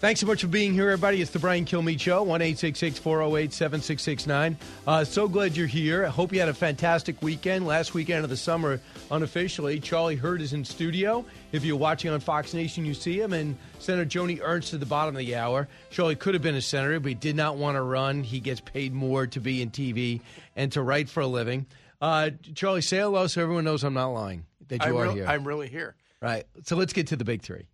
Thanks so much for being here, everybody. It's the Brian Kilmeade Show, 1 408 7669. Uh, so glad you're here. I hope you had a fantastic weekend. Last weekend of the summer, unofficially, Charlie Hurt is in studio. If you're watching on Fox Nation, you see him. And Senator Joni Ernst at the bottom of the hour. Charlie could have been a senator, but he did not want to run. He gets paid more to be in TV and to write for a living. Uh, Charlie, say hello so everyone knows I'm not lying, that you I'm are real- here. I'm really here. Right. So let's get to the big three.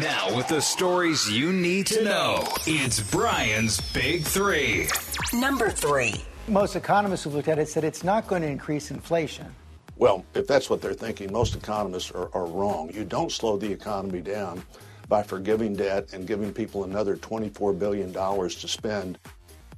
Now, with the stories you need to know, it's Brian's Big Three. Number three. Most economists who've looked at it said it's not going to increase inflation. Well, if that's what they're thinking, most economists are, are wrong. You don't slow the economy down by forgiving debt and giving people another $24 billion to spend.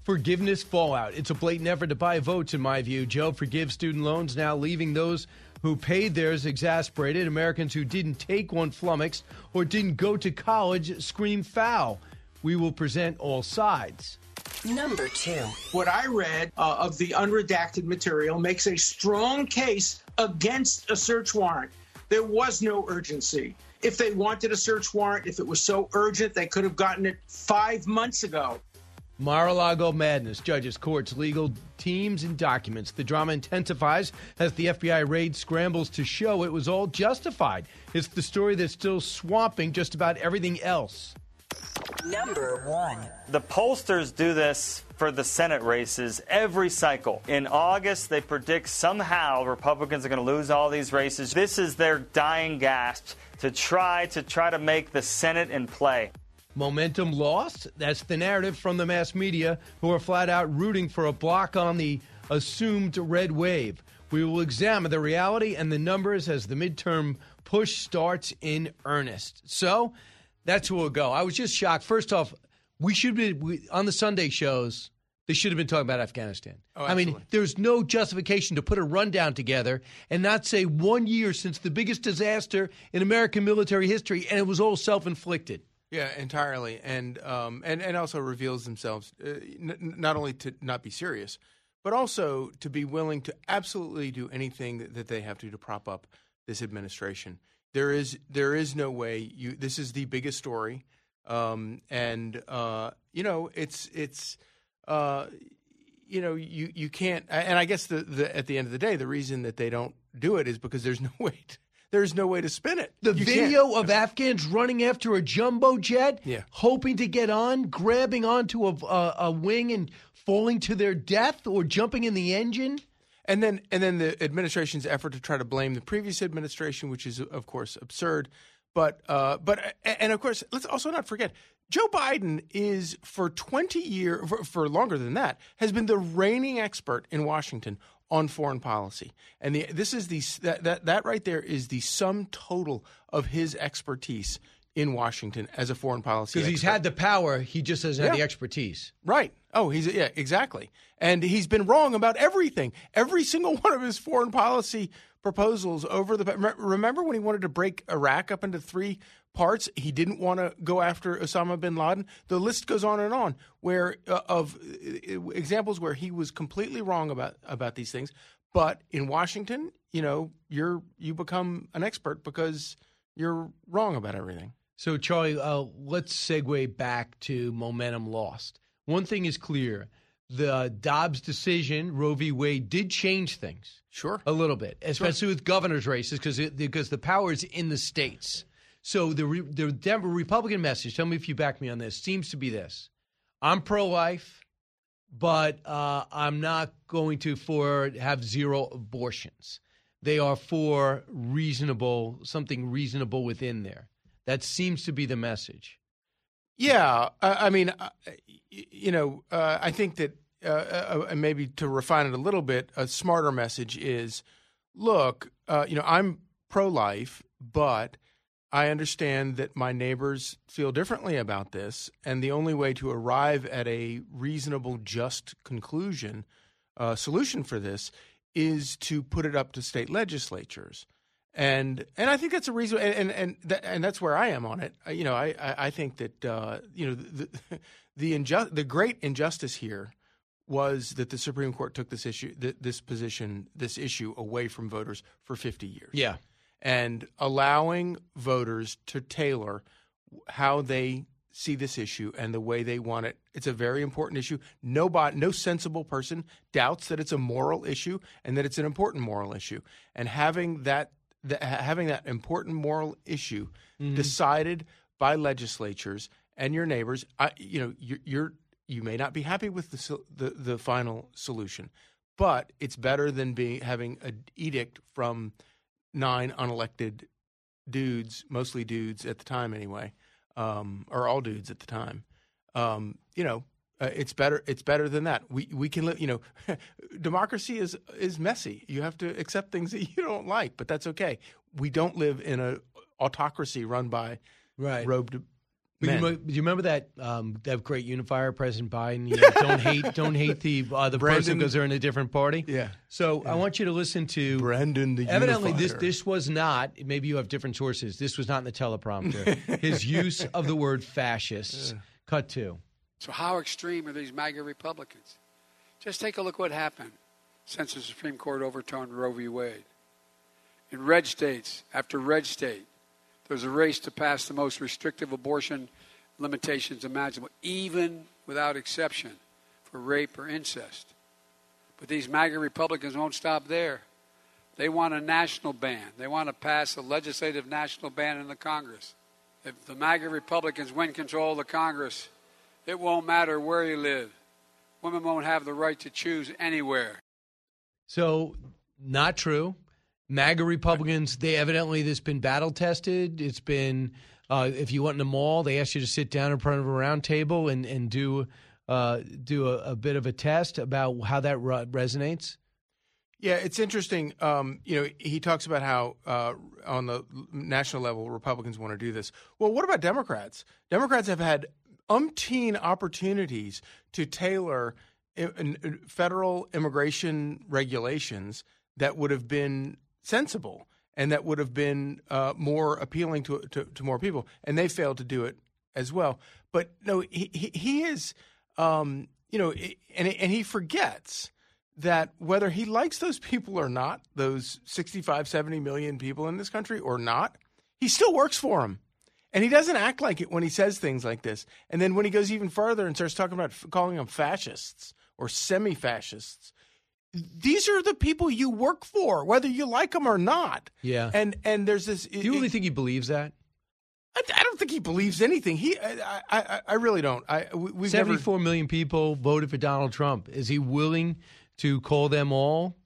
Forgiveness fallout. It's a blatant effort to buy votes, in my view. Joe forgives student loans, now leaving those who paid theirs exasperated. Americans who didn't take one flummoxed or didn't go to college scream foul. We will present all sides. Number two. What I read uh, of the unredacted material makes a strong case against a search warrant. There was no urgency. If they wanted a search warrant, if it was so urgent, they could have gotten it five months ago. Mar-a-Lago madness, judges, courts, legal teams, and documents. The drama intensifies as the FBI raid scrambles to show it was all justified. It's the story that's still swamping just about everything else. Number one. The pollsters do this for the Senate races every cycle. In August, they predict somehow Republicans are going to lose all these races. This is their dying gasp to try to try to make the Senate in play. Momentum lost? That's the narrative from the mass media who are flat out rooting for a block on the assumed red wave. We will examine the reality and the numbers as the midterm push starts in earnest. So that's who will go. I was just shocked. First off, we should be we, on the Sunday shows. They should have been talking about Afghanistan. Oh, I mean, there's no justification to put a rundown together and not say one year since the biggest disaster in American military history, and it was all self inflicted. Yeah, entirely, and um, and and also reveals themselves uh, n- not only to not be serious, but also to be willing to absolutely do anything that, that they have to to prop up this administration. There is there is no way you. This is the biggest story, um, and uh, you know it's it's. Uh, you know, you, you can't, and I guess the, the at the end of the day, the reason that they don't do it is because there's no way, to, there's no way to spin it. The You video can't. of Afghans running after a jumbo jet, Yeah. hoping to get on, grabbing onto a, a, a wing and falling to their death, or jumping in the engine. And then and then the administration's effort to try to blame the previous administration, which is of course absurd. But uh, but and of course let's also not forget Joe Biden is for twenty years for, for longer than that has been the reigning expert in Washington on foreign policy, and the, this is the that, that that right there is the sum total of his expertise in Washington as a foreign policy Because he's had the power, he just doesn't have Yeah. the expertise. Right. Oh, he's yeah, exactly. And he's been wrong about everything. Every single one of his foreign policy proposals over the remember when he wanted to break Iraq up into three parts, he didn't want to go after Osama bin Laden. The list goes on and on where uh, of uh, examples where he was completely wrong about about these things. But in Washington, you know, you're you become an expert because you're wrong about everything. So, Charlie, uh, let's segue back to momentum lost. One thing is clear the Dobbs decision, Roe v. Wade, did change things. Sure. A little bit, especially with governor's races, because because the power is in the states. So the re, the Denver Republican message, tell me if you back me on this, seems to be this: I'm pro life, but uh, I'm not going to for have zero abortions. They are for reasonable something reasonable within there. That seems to be the message. Yeah, I, I mean, uh, you know, uh, I think that uh, uh, uh, maybe to refine it a little bit, a smarter message is, look, uh, you know, I'm pro-life, but I understand that my neighbors feel differently about this, and the only way to arrive at a reasonable, just conclusion, uh, solution for this, is to put it up to state legislatures and and I think that's a reason, and and and, that, and that's where I am on it. You know, I I, think that uh, you know the the, inju- the great injustice here was that the Supreme Court took this issue this position this issue away from voters for 50 years. Yeah, and allowing voters to tailor how they see this issue and the way they want it. It's a very important issue. Nobody, no sensible person doubts that it's a moral issue and that it's an important moral issue. And having that the, having that important moral issue mm-hmm. decided by legislatures and your neighbors, I, you know, you're, you're, you may not be happy with the, the, the final solution, but it's better than being having an edict from nine unelected dudes, mostly dudes at the time anyway, um, or all dudes at the time. Um, you know, uh, it's better. It's better than that. We we can live. You know, democracy is is messy. You have to accept things that you don't like, but that's okay. We don't live in a autocracy run by right. robed but you, do you remember that um, that great unifier, President Biden? You know, don't hate, don't hate the uh, the Brandon, person because they're in a different party. Yeah. So yeah. I want you to listen to Brandon the Evidently, unifier. this this was not. Maybe you have different sources. This was not in the teleprompter. His use of the word fascists. Yeah. Cut to. So, how extreme are these MAGA Republicans? Just take a look what happened since the Supreme Court overturned Roe v. Wade. In red states after red state, there's a race to pass the most restrictive abortion limitations imaginable, even without exception for rape or incest. But these MAGA Republicans won't stop there. They want a national ban. They want to pass a legislative national ban in the Congress. If the MAGA Republicans win control of the Congress, it won't matter where you live. Women won't have the right to choose anywhere. So, not true. MAGA Republicans, they evidently, this been battle tested. It's been, uh, if you went in the mall, they asked you to sit down in front of a round table and, and do, uh, do a, a, bit of a test about how that re- resonates. Yeah, it's interesting. Um, you know, he talks about how uh, on the national level Republicans want to do this. Well, what about Democrats? Democrats have had umpteen opportunities to tailor federal immigration regulations that would have been sensible and that would have been uh, more appealing to, to, to more people, and they failed to do it as well. But no, he he, is, um, you know, and and he forgets that whether he likes those people or not, those 65, 70 million people in this country or not, he still works for them. And he doesn't act like it when he says things like this. And then when he goes even further and starts talking about calling them fascists or semi fascists, these are the people you work for, whether you like them or not. Yeah. And and there's this. Do you really it, think he believes that? I, I, don't think he believes anything. He, I, I, I really don't. I we seventy-four never, million people voted for Donald Trump. Is he willing to call them all?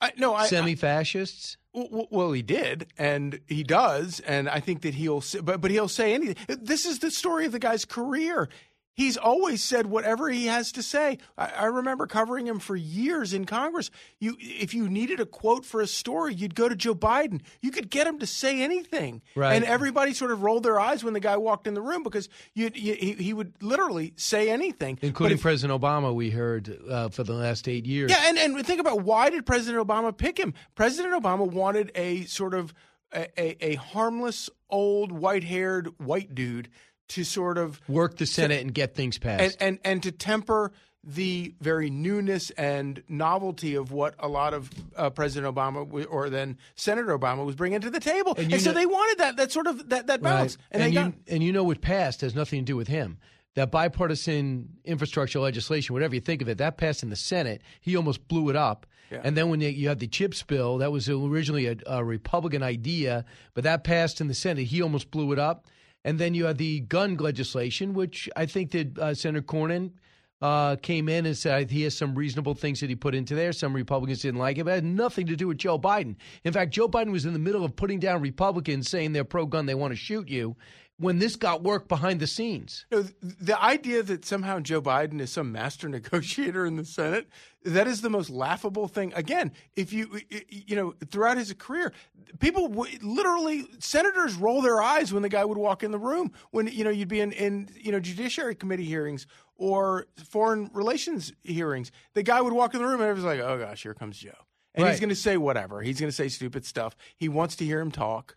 I, no, semi-fascists. Well, he did, and he does, and I think that he'll. But but he'll say anything. This is the story of the guy's career. He's always said whatever he has to say. I, I, remember covering him for years in Congress. You, if you needed a quote for a story, you'd go to Joe Biden. You could get him to say anything, right. and everybody sort of rolled their eyes when the guy walked in the room because you, you, he, he, would literally say anything, including if, President Obama. We heard uh, for the last eight years. Yeah, and and think about why did President Obama pick him? President Obama wanted a sort of a, a, a harmless old white-haired white dude to sort of work the Senate to, and get things passed, and, and and to temper the very newness and novelty of what a lot of uh, President Obama or then Senator Obama was bringing to the table, and, and so know, they wanted that that sort of that that balance, right. and, and you got, and you know what passed has nothing to do with him. That bipartisan infrastructure legislation, whatever you think of it, that passed in the Senate. He almost blew it up. Yeah. And then when you had the chips bill, that was originally a, a Republican idea, but that passed in the Senate. He almost blew it up. And then you have the gun legislation, which I think that uh, Senator Cornyn uh, came in and said he has some reasonable things that he put into there. Some Republicans didn't like it, but it had nothing to do with Joe Biden. In fact, Joe Biden was in the middle of putting down Republicans saying they're pro gun, they want to shoot you, when this got work behind the scenes. You know, the idea that somehow Joe Biden is some master negotiator in the Senate, that is the most laughable thing. Again, if you, you know, throughout his career, people literally, senators roll their eyes when the guy would walk in the room when, you know, you'd be in, in you know, Judiciary Committee hearings or foreign relations hearings. The guy would walk in the room and everyone's like, oh gosh, here comes Joe. And Right. he's going to say whatever. He's going to say stupid stuff. He wants to hear him talk.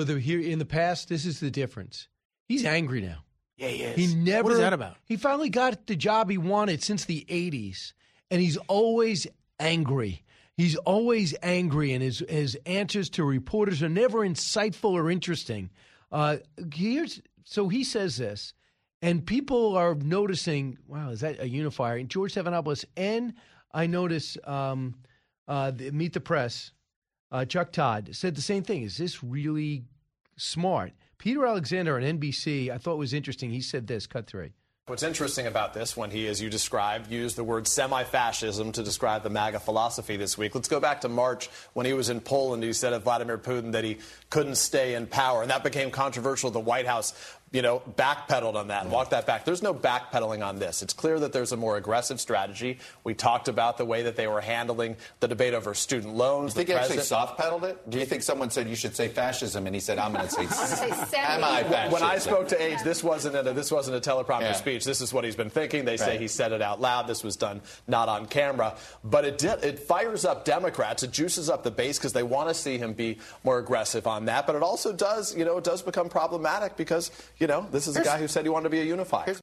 But the, here in the past, this is the difference. He's angry now. Yeah, he is. He never. What is that about? He finally got the job he wanted since the '80s, and he's always angry. He's always angry, and his his answers to reporters are never insightful or interesting. Uh, here's so he says this, and people are noticing. Wow, is that a unifier? And George Stephanopoulos, and I notice um, uh, the, Meet the Press. Uh, Chuck Todd said the same thing. Is this really smart? Peter Alexander on NBC, I thought was interesting. He said this. Cut three. What's interesting about this, when he, as you described, used the word semi fascism to describe the MAGA philosophy this week, let's go back to March when he was in Poland. He said of Vladimir Putin that he couldn't stay in power. And that became controversial. at The White House, you know, backpedaled on that and walked that back. There's no backpedaling on this. It's clear that there's a more aggressive strategy. We talked about the way that they were handling the debate over student loans. Do You think The he actually soft pedaled it? Do you think someone said you should say fascism and he said I'm going to say When- semi-fascism? When I spoke to Age, this wasn't a, this wasn't a teleprompter Yeah. speech. This is what he's been thinking. They say Right. he said it out loud. This was done not on camera, but it did, it fires up Democrats. It juices up the base because they want to see him be more aggressive on that. But it also does, you know, it does become problematic because you know this is a guy who said he wanted to be a unifier.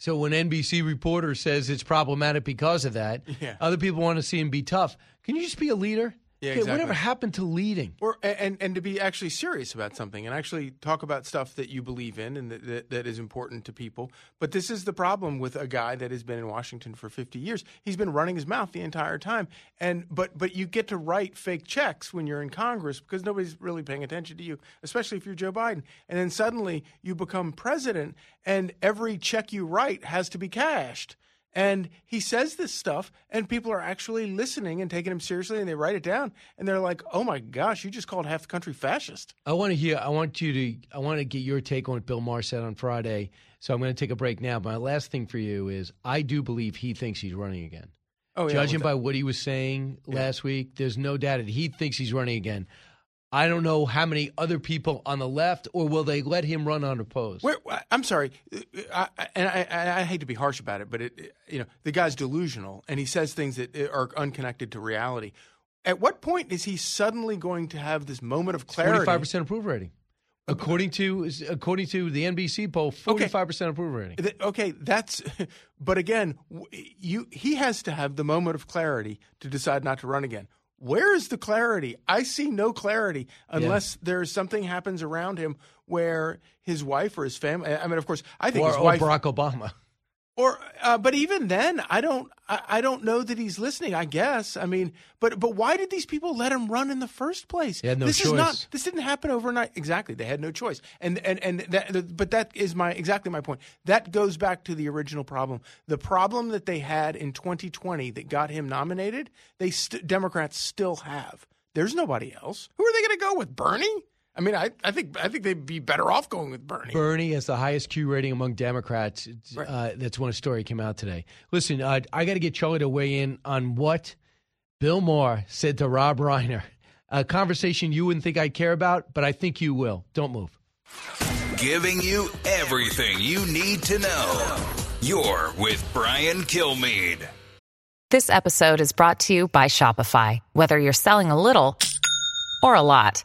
So when NBC reporter says it's problematic because of that, Yeah. other people want to see him be tough. Can you just be a leader? Yeah, Okay, exactly. Whatever happened to leading? Or and and to be actually serious about something and actually talk about stuff that you believe in and that, that, that is important to people. But this is the problem with a guy that has been in Washington for 50 years. He's been running his mouth the entire time. And but but you get to write fake checks when you're in Congress because nobody's really paying attention to you, especially if you're Joe Biden. And then suddenly you become president and every check you write has to be cashed. And he says this stuff, and people are actually listening and taking him seriously, and they write it down, and they're like, "Oh my gosh, you just called half the country fascist." I want to hear. I want you to. I want to get your take on what Bill Maher said on Friday. So I'm going to take a break now. My last thing for you is, I do believe he thinks he's running again. Oh, yeah, Judging by what he was saying last week, there's no doubt that he thinks he's running again. I don't know how many other people on the left, or will they let him run unopposed? Where, I'm sorry, I, and I, I, I hate to be harsh about it, but it, you know, the guy's delusional, and he says things that eh, are unconnected to reality. At what point is he suddenly going to have this moment of clarity? Forty-five percent approval rating, according to according to the NBC poll. Forty-five percent approval rating. Okay, that's. But again, you he has to have the moment of clarity to decide not to run again. Where is the clarity? I see no clarity unless there's something happens around him where his wife or his family. I mean, of course, I think or, his or wife Barack Obama. Or uh, but even then i don't I, I don't know that he's listening i guess. I mean but but why did these people let him run in the first place? They had no this is choice. not this didn't happen overnight. Exactly. They had no choice. And and and that but that is my exactly my point. That goes back to the original problem. The problem that they had in 2020 that got him nominated they st- democrats still have. There's nobody else. Who are they going to go with? Bernie I mean, I, I think I think they'd be better off going with Bernie. Bernie has the highest Q rating among Democrats. It's, Uh, that's when a story came out today. Listen, uh, I got to get Charlie to weigh in on what Bill Maher said to Rob Reiner. A conversation you wouldn't think I'd care about, but I think you will. Don't move. Giving you everything you need to know. You're with Brian Kilmeade. This episode is brought to you by Shopify. Whether you're selling a little or a lot,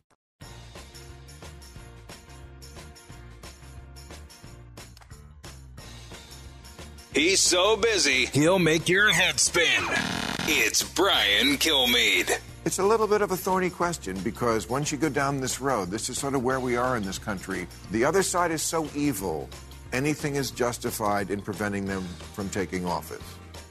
He's so busy, he'll make your head spin. It's Brian Kilmeade. It's a little bit of a thorny question because once you go down this road, this is sort of where we are in this country. The other side is so evil, anything is justified in preventing them from taking office.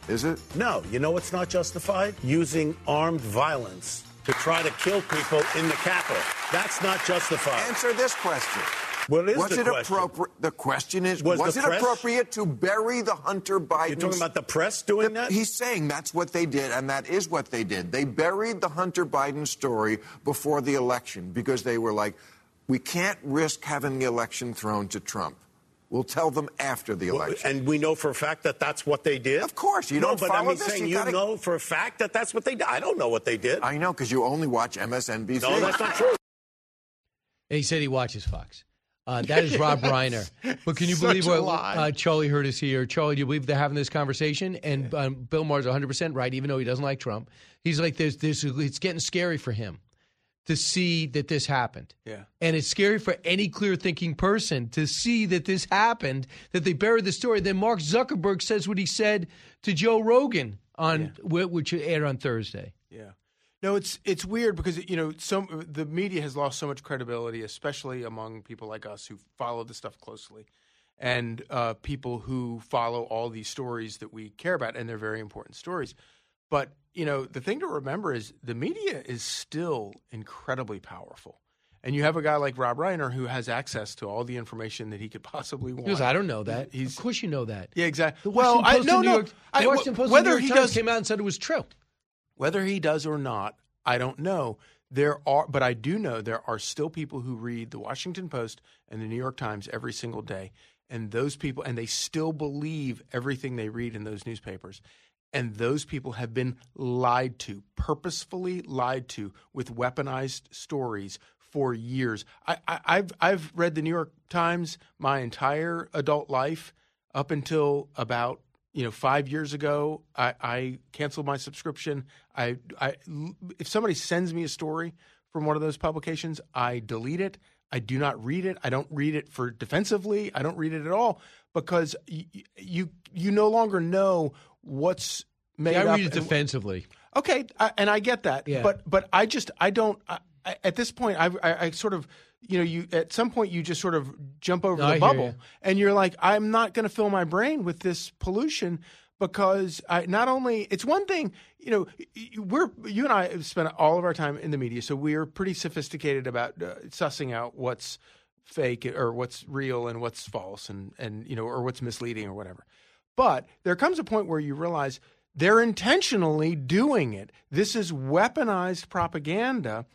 Is it? No, you know what's not justified? Using armed violence to try to kill people in the Capitol. That's not justified. Answer this question. What is was the it appropriate? The question is, Was was, it press- appropriate to bury the Hunter Biden? You're talking about the press doing that? He's saying that's what they did, and that is what they did. They buried the Hunter Biden story before the election because they were like, we can't risk having the election thrown to Trump. We'll tell them after the election. And we know for a fact that that's what they did? Of course, you no, don't but follow I mean, this, saying you you, gotta- know for a fact that that's what they did. I don't know what they did. I know because you only watch MSNBC. No, that's not true. He said he watches Fox. Uh, that is Rob Reiner. But can you believe what uh, Charlie heard us here? Charlie, do you believe they're having this conversation? And um, Bill Maher's 100% right, even though he doesn't like Trump. He's like, there's, there's, it's getting scary for him to see that this happened. Yeah. And it's scary for any clear thinking person to see that this happened, that they buried the story. Then Mark Zuckerberg says what he said to Joe Rogan on wh- which aired on Thursday. Yeah. No, it's it's weird because you know so the media has lost so much credibility, especially among people like us who follow the stuff closely, and uh, people who follow all these stories that we care about, and they're very important stories. But you know, the thing to remember is the media is still incredibly powerful, and you have a guy like Rob Reiner who has access to all the information that he could possibly want. Because I don't know that. He's, of course you know that. yeah, exactly. The well, Washington I, Post no, New no. York, the I- Washington Post whether New York he Times does came out and said it was true. Whether he does or not, I don't know. There are, but I do know there are still people who read the Washington Post and the New York Times every single day, and those people, and they still believe everything they read in those newspapers. And those people have been lied to, purposefully lied to, with weaponized stories for years. I, I've I've read the New York Times my entire adult life up until about you know five years ago. I, I canceled my subscription. I, I if somebody sends me a story from one of those publications, I delete it. I do not read it. I don't read it for defensively. I don't read it at all because you you, you no longer know what's made Yeah, I read it and- defensively. Okay, I, and I get that. Yeah. But but I just I don't. I, I, at this point, I, I I sort of you know you at some point you just sort of jump over No, the hear bubble you. and you're like I'm not going to fill my brain with this pollution because I not only it's one thing you know we're you and I have spent all of our time in the media so we're pretty sophisticated about uh, sussing out what's fake or what's real and what's false and and you know or what's misleading or whatever but there comes a point where you realize they're intentionally doing it. This is weaponized propaganda.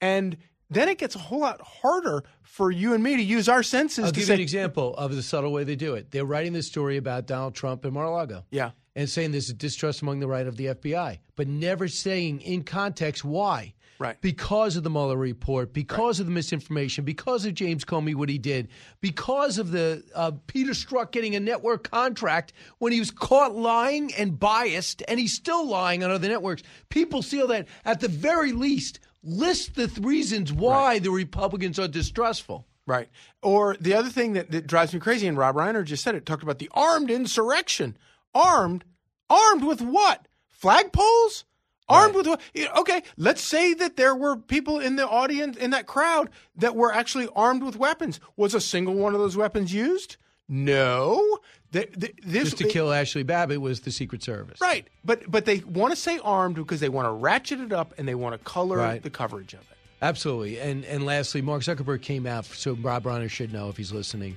And then it gets a whole lot harder for you and me to use our senses I'll to give say, you an example of the subtle way they do it. They're writing this story about Donald Trump and Mar-a-Lago. Yeah. And saying there's a distrust among the right of the FBI, but never saying in context why. Right. Because of the Mueller report, because of the misinformation, because of James Comey, what he did, because of the uh, Peter Strzok getting a network contract when he was caught lying and biased, and he's still lying on other networks. People feel that at the very least, list the th- reasons why the Republicans are distrustful. Right. Or the other thing that, that drives me crazy, and Rob Reiner just said it, talked about the armed insurrection. Armed? Armed with what? Flagpoles? Armed with what? Okay, let's say that there were people in the audience, in that crowd, that were actually armed with weapons. Was a single one of those weapons used? No. Th- th- this, Just to kill Ashley Babbitt was the Secret Service. Right. But but they want to say armed because they want to ratchet it up and they want to color Right. the coverage of it. Absolutely. And and lastly, Mark Zuckerberg came out, so Rob Reiner should know if he's listening,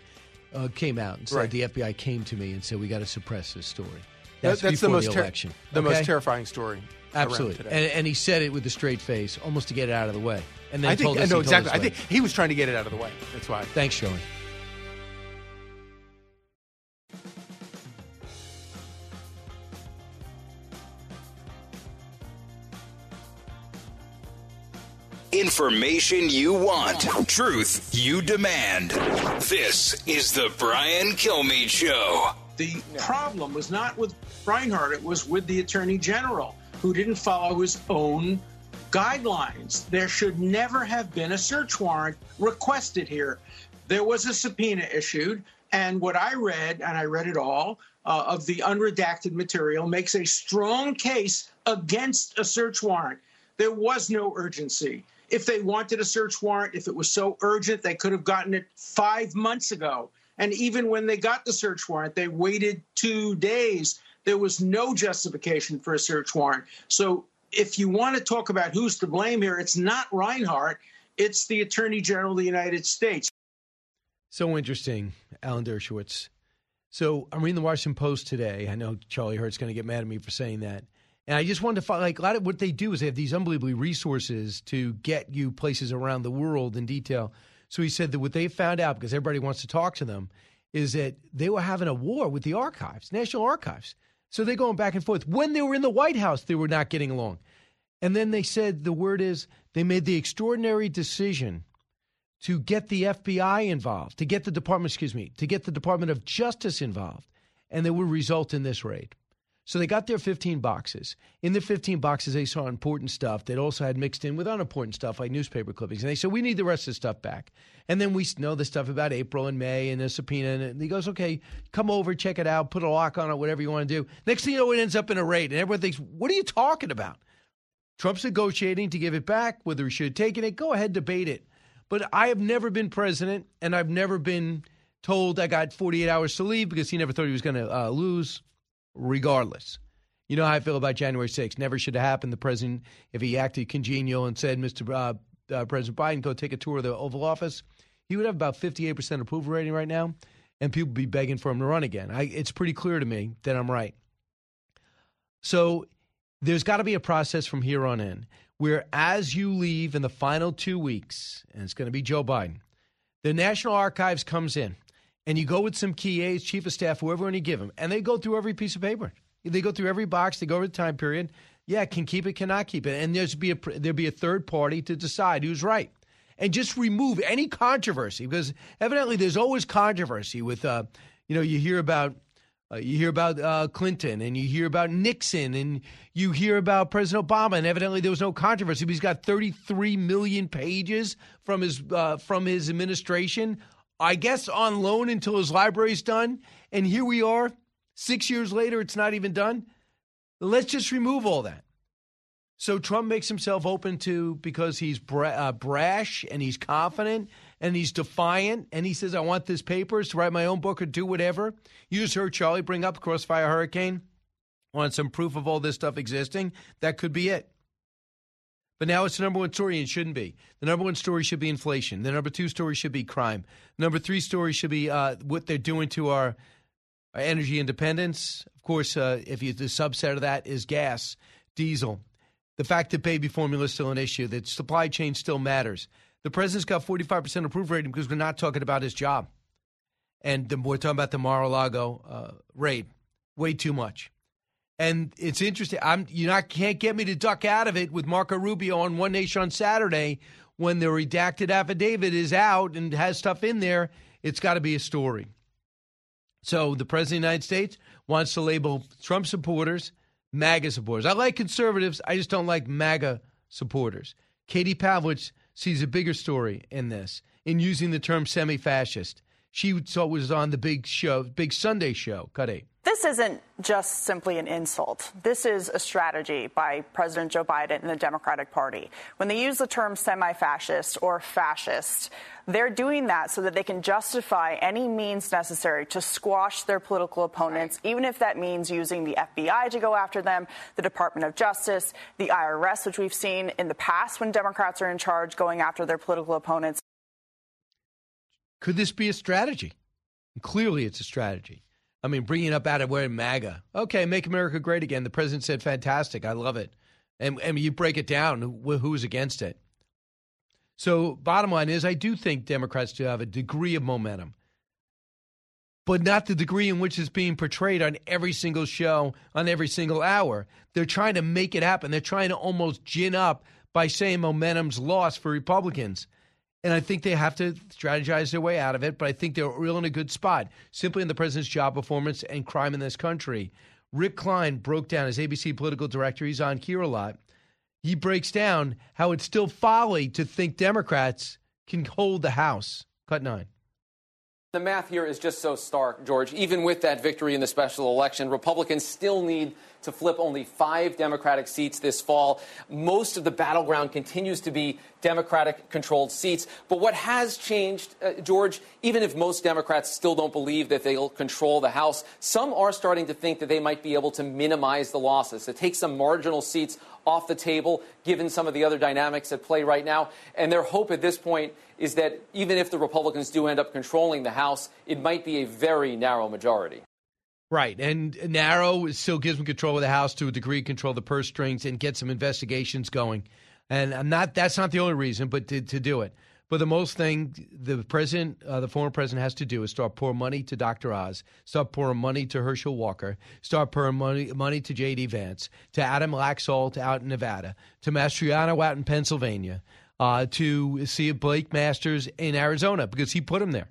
uh, came out and said Right. the FBI came to me and said, we got to suppress this story. That- That's, that's the most the ter- election. the okay? most terrifying story. Absolutely. today. And, and he said it with a straight face, almost to get it out of the way. and then I think told us told exactly. I think he was trying to get it out of the way. That's why. Thanks, Shirley. Information you want, truth you demand. This is the Brian Kilmeade Show. The problem was not with Reinhart, it was with the Attorney General, who didn't follow his own guidelines. There should never have been a search warrant requested here. There was a subpoena issued, and what I read, and I read it all, uh, of the unredacted material makes a strong case against a search warrant. There was no urgency. If they wanted a search warrant, if it was so urgent, they could have gotten it five months ago. And even when they got the search warrant, they waited two days. There was no justification for a search warrant. So if you want to talk about who's to blame here, it's not Reinhart, it's the Attorney General of the United States. So interesting, Alan Dershowitz. So I'm reading the Washington Post today. I know Charlie Hurt's going to get mad at me for saying that. And I just wanted to find, like, a lot of what they do is they have these unbelievably resources to get you places around the world in detail. So he said that what they found out, because everybody wants to talk to them, is that they were having a war with the archives, National Archives. So they're going back and forth. When they were in the White House, they were not getting along. And then they said the word is they made the extraordinary decision to get the FBI involved, to get the Department, excuse me, to get the Department of Justice involved, and they would result in this raid. So they got their 15 boxes. In the 15 boxes, they saw important stuff that also had mixed in with unimportant stuff like newspaper clippings. And they said, we need the rest of the stuff back. And then we know the stuff about April and May and the subpoena. And he goes, okay, come over, check it out, put a lock on it, whatever you want to do. Next thing you know, it ends up in a raid. And everyone thinks, what are you talking about? Trump's negotiating to give it back, whether he should have taken it. Go ahead, debate it. But I have never been president, and I've never been told I got 48 hours to leave because he never thought he was going to uh, lose, regardless. You know how I feel about January 6th. Never should have happened. The president, if he acted congenial and said, Mr. Uh, uh, president Biden, go take a tour of the Oval Office, he would have about 58% approval rating right now, and people would be begging for him to run again. I, it's pretty clear to me that I'm right. So there's got to be a process from here on in where, as you leave in the final two weeks, and it's going to be Joe Biden, the National Archives comes in, and you go with some key aides, chief of staff, whoever, and you give them, and they go through every piece of paper. They go through every box. They go over the time period. Yeah, can keep it, cannot keep it, and there's be a there'll be a third party to decide who's right, and just remove any controversy because evidently there's always controversy with, uh, you know, you hear about. Uh, you hear about uh, Clinton and you hear about Nixon and you hear about President Obama, and evidently there was no controversy. He's got 33 million pages from his uh, from his administration, I guess on loan until his library's done. And here we are, six years later, it's not even done. Let's just remove all that. So Trump makes himself open to because he's bra- uh, brash and he's confident and he's defiant and he says, "I want this papers to write my own book or do whatever." You just heard Charlie bring up Crossfire Hurricane, want some proof of all this stuff existing. That could be it. But now it's the number one story and shouldn't be. The number one story should be inflation. The number two story should be crime. Number three story should be uh, what they're doing to our, our energy independence. Of course, uh, if you, the subset of that is gas, diesel. The fact that baby formula is still an issue, that supply chain still matters. The president's got 45% approval rating because we're not talking about his job. And the, we're talking about the Mar a Lago uh, raid. Way too much. And it's interesting. I'm you not can't get me to duck out of it with Marco Rubio on One Nation on Saturday when the redacted affidavit is out and has stuff in there. It's got to be a story. So the president of the United States wants to label Trump supporters MAGA supporters. I like conservatives. I just don't like MAGA supporters. Katie Pavlich sees a bigger story in this in using the term semi-fascist. She was on the big show, big Sunday show. Cut eight. This isn't just simply an insult. This is a strategy by President Joe Biden and the Democratic Party. When they use the term semi fascist or fascist, they're doing that so that they can justify any means necessary to squash their political opponents, even if that means using the FBI to go after them, the Department of Justice, the IRS, which we've seen in the past when Democrats are in charge going after their political opponents. Could this be a strategy? Clearly, it's a strategy. I mean, bringing up of where MAGA. Okay, make America great again. The president said, fantastic. I love it. And, and you break it down, who's against it? So, bottom line is, I do think Democrats do have a degree of momentum, but not the degree in which it's being portrayed on every single show, on every single hour. They're trying to make it happen. They're trying to almost gin up by saying momentum's lost for Republicans. And I think they have to strategize their way out of it, but I think they're real in a good spot, simply in the president's job performance and crime in this country. Rick Klein broke down as ABC political director. He's on here a lot. He breaks down how it's still folly to think Democrats can hold the House. Cut nine. The math here is just so stark, George. Even with that victory in the special election, Republicans still need to flip only five Democratic seats this fall. Most of the battleground continues to be Democratic controlled seats. But what has changed, uh, George, even if most Democrats still don't believe that they'll control the House, some are starting to think that they might be able to minimize the losses, to take some marginal seats off the table, given some of the other dynamics at play right now. And their hope at this point is that even if the Republicans do end up controlling the House, it might be a very narrow majority. Right. And narrow still gives them control of the House to a degree, control the purse strings and get some investigations going. And I'm not that's not the only reason, but to, to do it. But the most thing the president, uh, the former president, has to do is start pouring money to Dr. Oz, start pouring money to Herschel Walker, start pouring money, money to J.D. Vance, to Adam Laxalt out in Nevada, to Mastriano out in Pennsylvania, uh, to see Blake Masters in Arizona because he put him there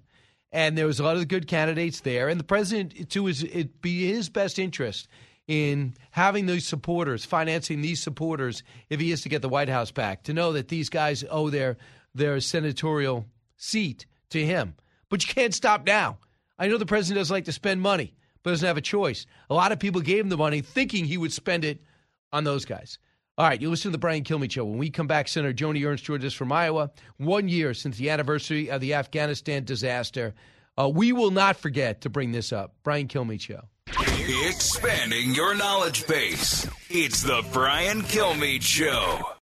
and there was a lot of good candidates there. And the president, to his it be his best interest in having these supporters, financing these supporters, if he is to get the White House back, to know that these guys owe their their senatorial seat to him. But you can't stop now. I know the president doesn't like to spend money, but doesn't have a choice. A lot of people gave him the money thinking he would spend it on those guys. All right, you listen to the Brian Kilmeade Show. When we come back, Senator Joni Ernst joins us from Iowa. One year since the anniversary of the Afghanistan disaster. Uh, we will not forget to bring this up. Brian Kilmeade Show. Expanding your knowledge base. It's the Brian Kilmeade Show.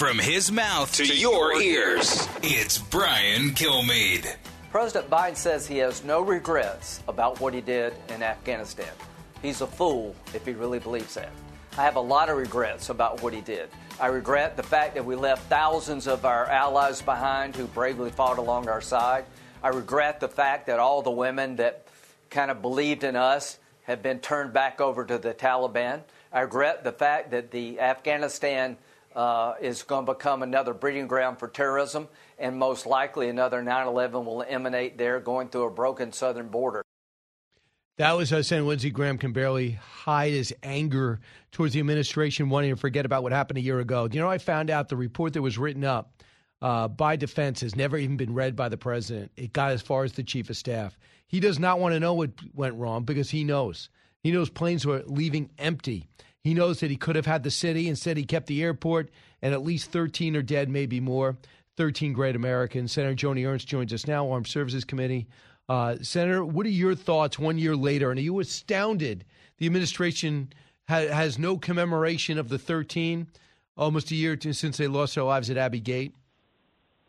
From his mouth to, to your ears, it's Brian Kilmeade. President Biden says he has no regrets about what he did in Afghanistan. He's a fool if he really believes that. I have a lot of regrets about what he did. I regret the fact that we left thousands of our allies behind who bravely fought along our side. I regret the fact that all the women that kind of believed in us have been turned back over to the Taliban. I regret the fact that the Afghanistan uh, is going to become another breeding ground for terrorism and most likely another 9 11 will emanate there going through a broken southern border. That was us saying Lindsey Graham can barely hide his anger towards the administration, wanting to forget about what happened a year ago. You know, I found out the report that was written up uh, by defense has never even been read by the president. It got as far as the chief of staff. He does not want to know what went wrong because he knows. He knows planes were leaving empty. He knows that he could have had the city. Instead, he kept the airport, and at least 13 are dead, maybe more. 13 great Americans. Senator Joni Ernst joins us now, Armed Services Committee. Uh, Senator, what are your thoughts one year later? And are you astounded the administration ha- has no commemoration of the 13, almost a year since they lost their lives at Abbey Gate?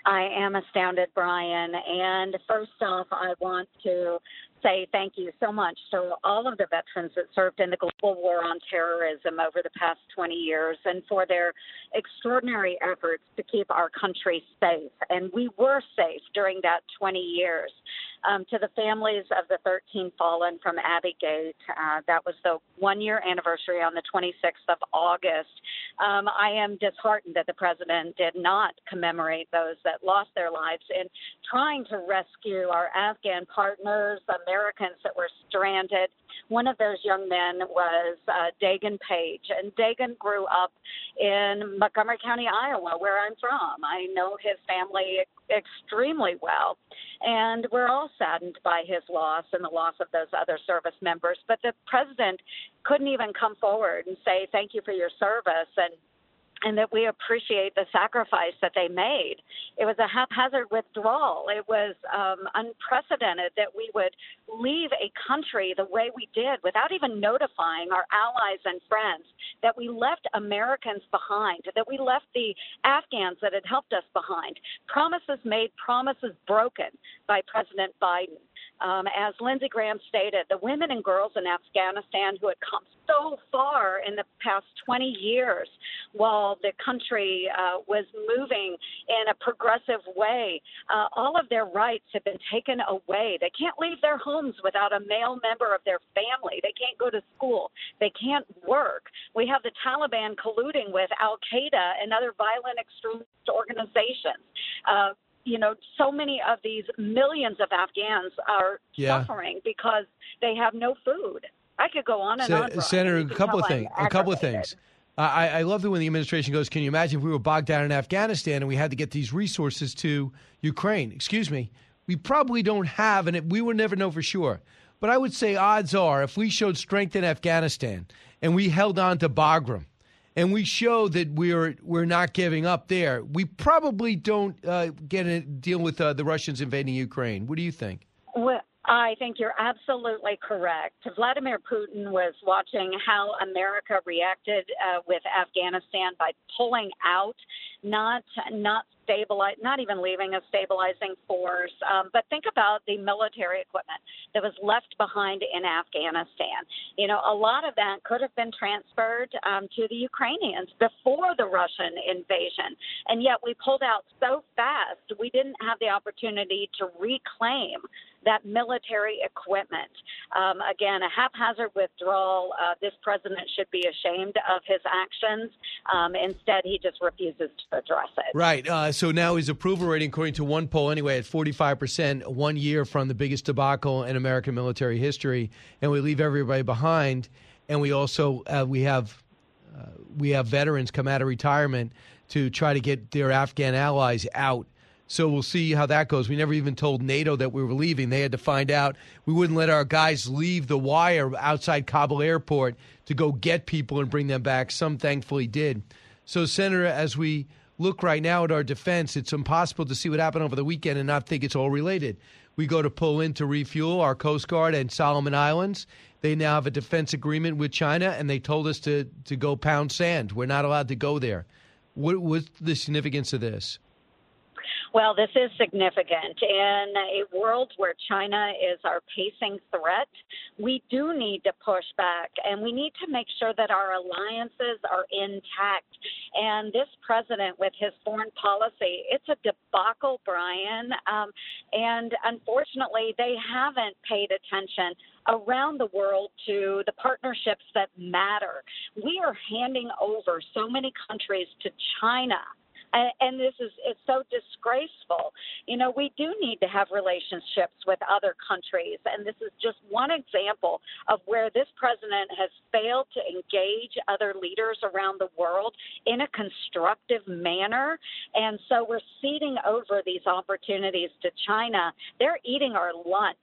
I am astounded, Brian. And first off, I want to say thank you so much to all of the veterans that served in the global war on terrorism over the past 20 years and for their extraordinary efforts to keep our country safe. And we were safe during that 20 years. Um, to the families of the 13 fallen from Abbey Gate, uh, that was the one year anniversary on the 26th of August. Um, I am disheartened that the president did not commemorate those that lost their lives in trying to rescue our Afghan partners, Americans that were stranded. One of those young men was uh, Daegan Page, and Daegan grew up in Montgomery County, Iowa, where I'm from. I know his family extremely well, and we're all saddened by his loss and the loss of those other service members. But the president couldn't even come forward and say, Thank you for your service. And and that we appreciate the sacrifice that they made. It was a haphazard withdrawal. It was um, unprecedented that we would leave a country the way we did without even notifying our allies and friends, that we left Americans behind, that we left the Afghans that had helped us behind. Promises made, promises broken by President Biden. Um, as Lindsey Graham stated, the women and girls in Afghanistan who had come so far in the past 20 years while the country uh, was moving in a progressive way, uh, all of their rights have been taken away. They can't leave their homes without a male member of their family. They can't go to school. They can't work. We have the Taliban colluding with Al Qaeda and other violent extremist organizations. Uh, you know, so many of these millions of Afghans are Yeah. suffering because they have no food. I could go on and Se- on. Senator, a couple of things. A couple of things. I, I love it when the administration goes, "Can you imagine if we were bogged down in Afghanistan and we had to get these resources to Ukraine?" Excuse me, we probably don't have, and it, we will never know for sure. But I would say odds are, if we showed strength in Afghanistan and we held on to Bagram, and we show that we're we're not giving up there, we probably don't uh, get a deal with uh, the Russians invading Ukraine. What do you think? Well, I think you're absolutely correct. Vladimir Putin was watching how America reacted uh, with Afghanistan by pulling out, not not stabilize, not even leaving a stabilizing force. Um, but think about the military equipment that was left behind in Afghanistan. You know, a lot of that could have been transferred um, to the Ukrainians before the Russian invasion, and yet we pulled out so fast. We didn't have the opportunity to reclaim that military equipment. Um, again, a haphazard withdrawal. Uh, this president should be ashamed of his actions. Um, instead, he just refuses to address it. Right. Uh, so now his approval rating, according to one poll anyway, at 45%, one year from the biggest debacle in American military history. And we leave everybody behind. And we also uh, we have uh, we have veterans come out of retirement to try to get their Afghan allies out. So we'll see how that goes. We never even told NATO that we were leaving. They had to find out. We wouldn't let our guys leave the wire outside Kabul airport to go get people and bring them back. Some thankfully did. So, Senator, as we look right now at our defense, it's impossible to see what happened over the weekend and not think it's all related. We go to pull in to refuel our Coast Guard and Solomon Islands. They now have a defense agreement with China, and they told us to, to go pound sand. We're not allowed to go there. What, what's the significance of this? Well, this is significant. In a world where China is our pacing threat, we do need to push back and we need to make sure that our alliances are intact. And this president, with his foreign policy, it's a debacle, Brian. Um, and unfortunately, they haven't paid attention around the world to the partnerships that matter. We are handing over so many countries to China and, and this is it's so disgraceful. You know, we do need to have relationships with other countries, and this is just one example of where this president has failed to engage other leaders around the world in a constructive manner, and so we're ceding over these opportunities to China. They're eating our lunch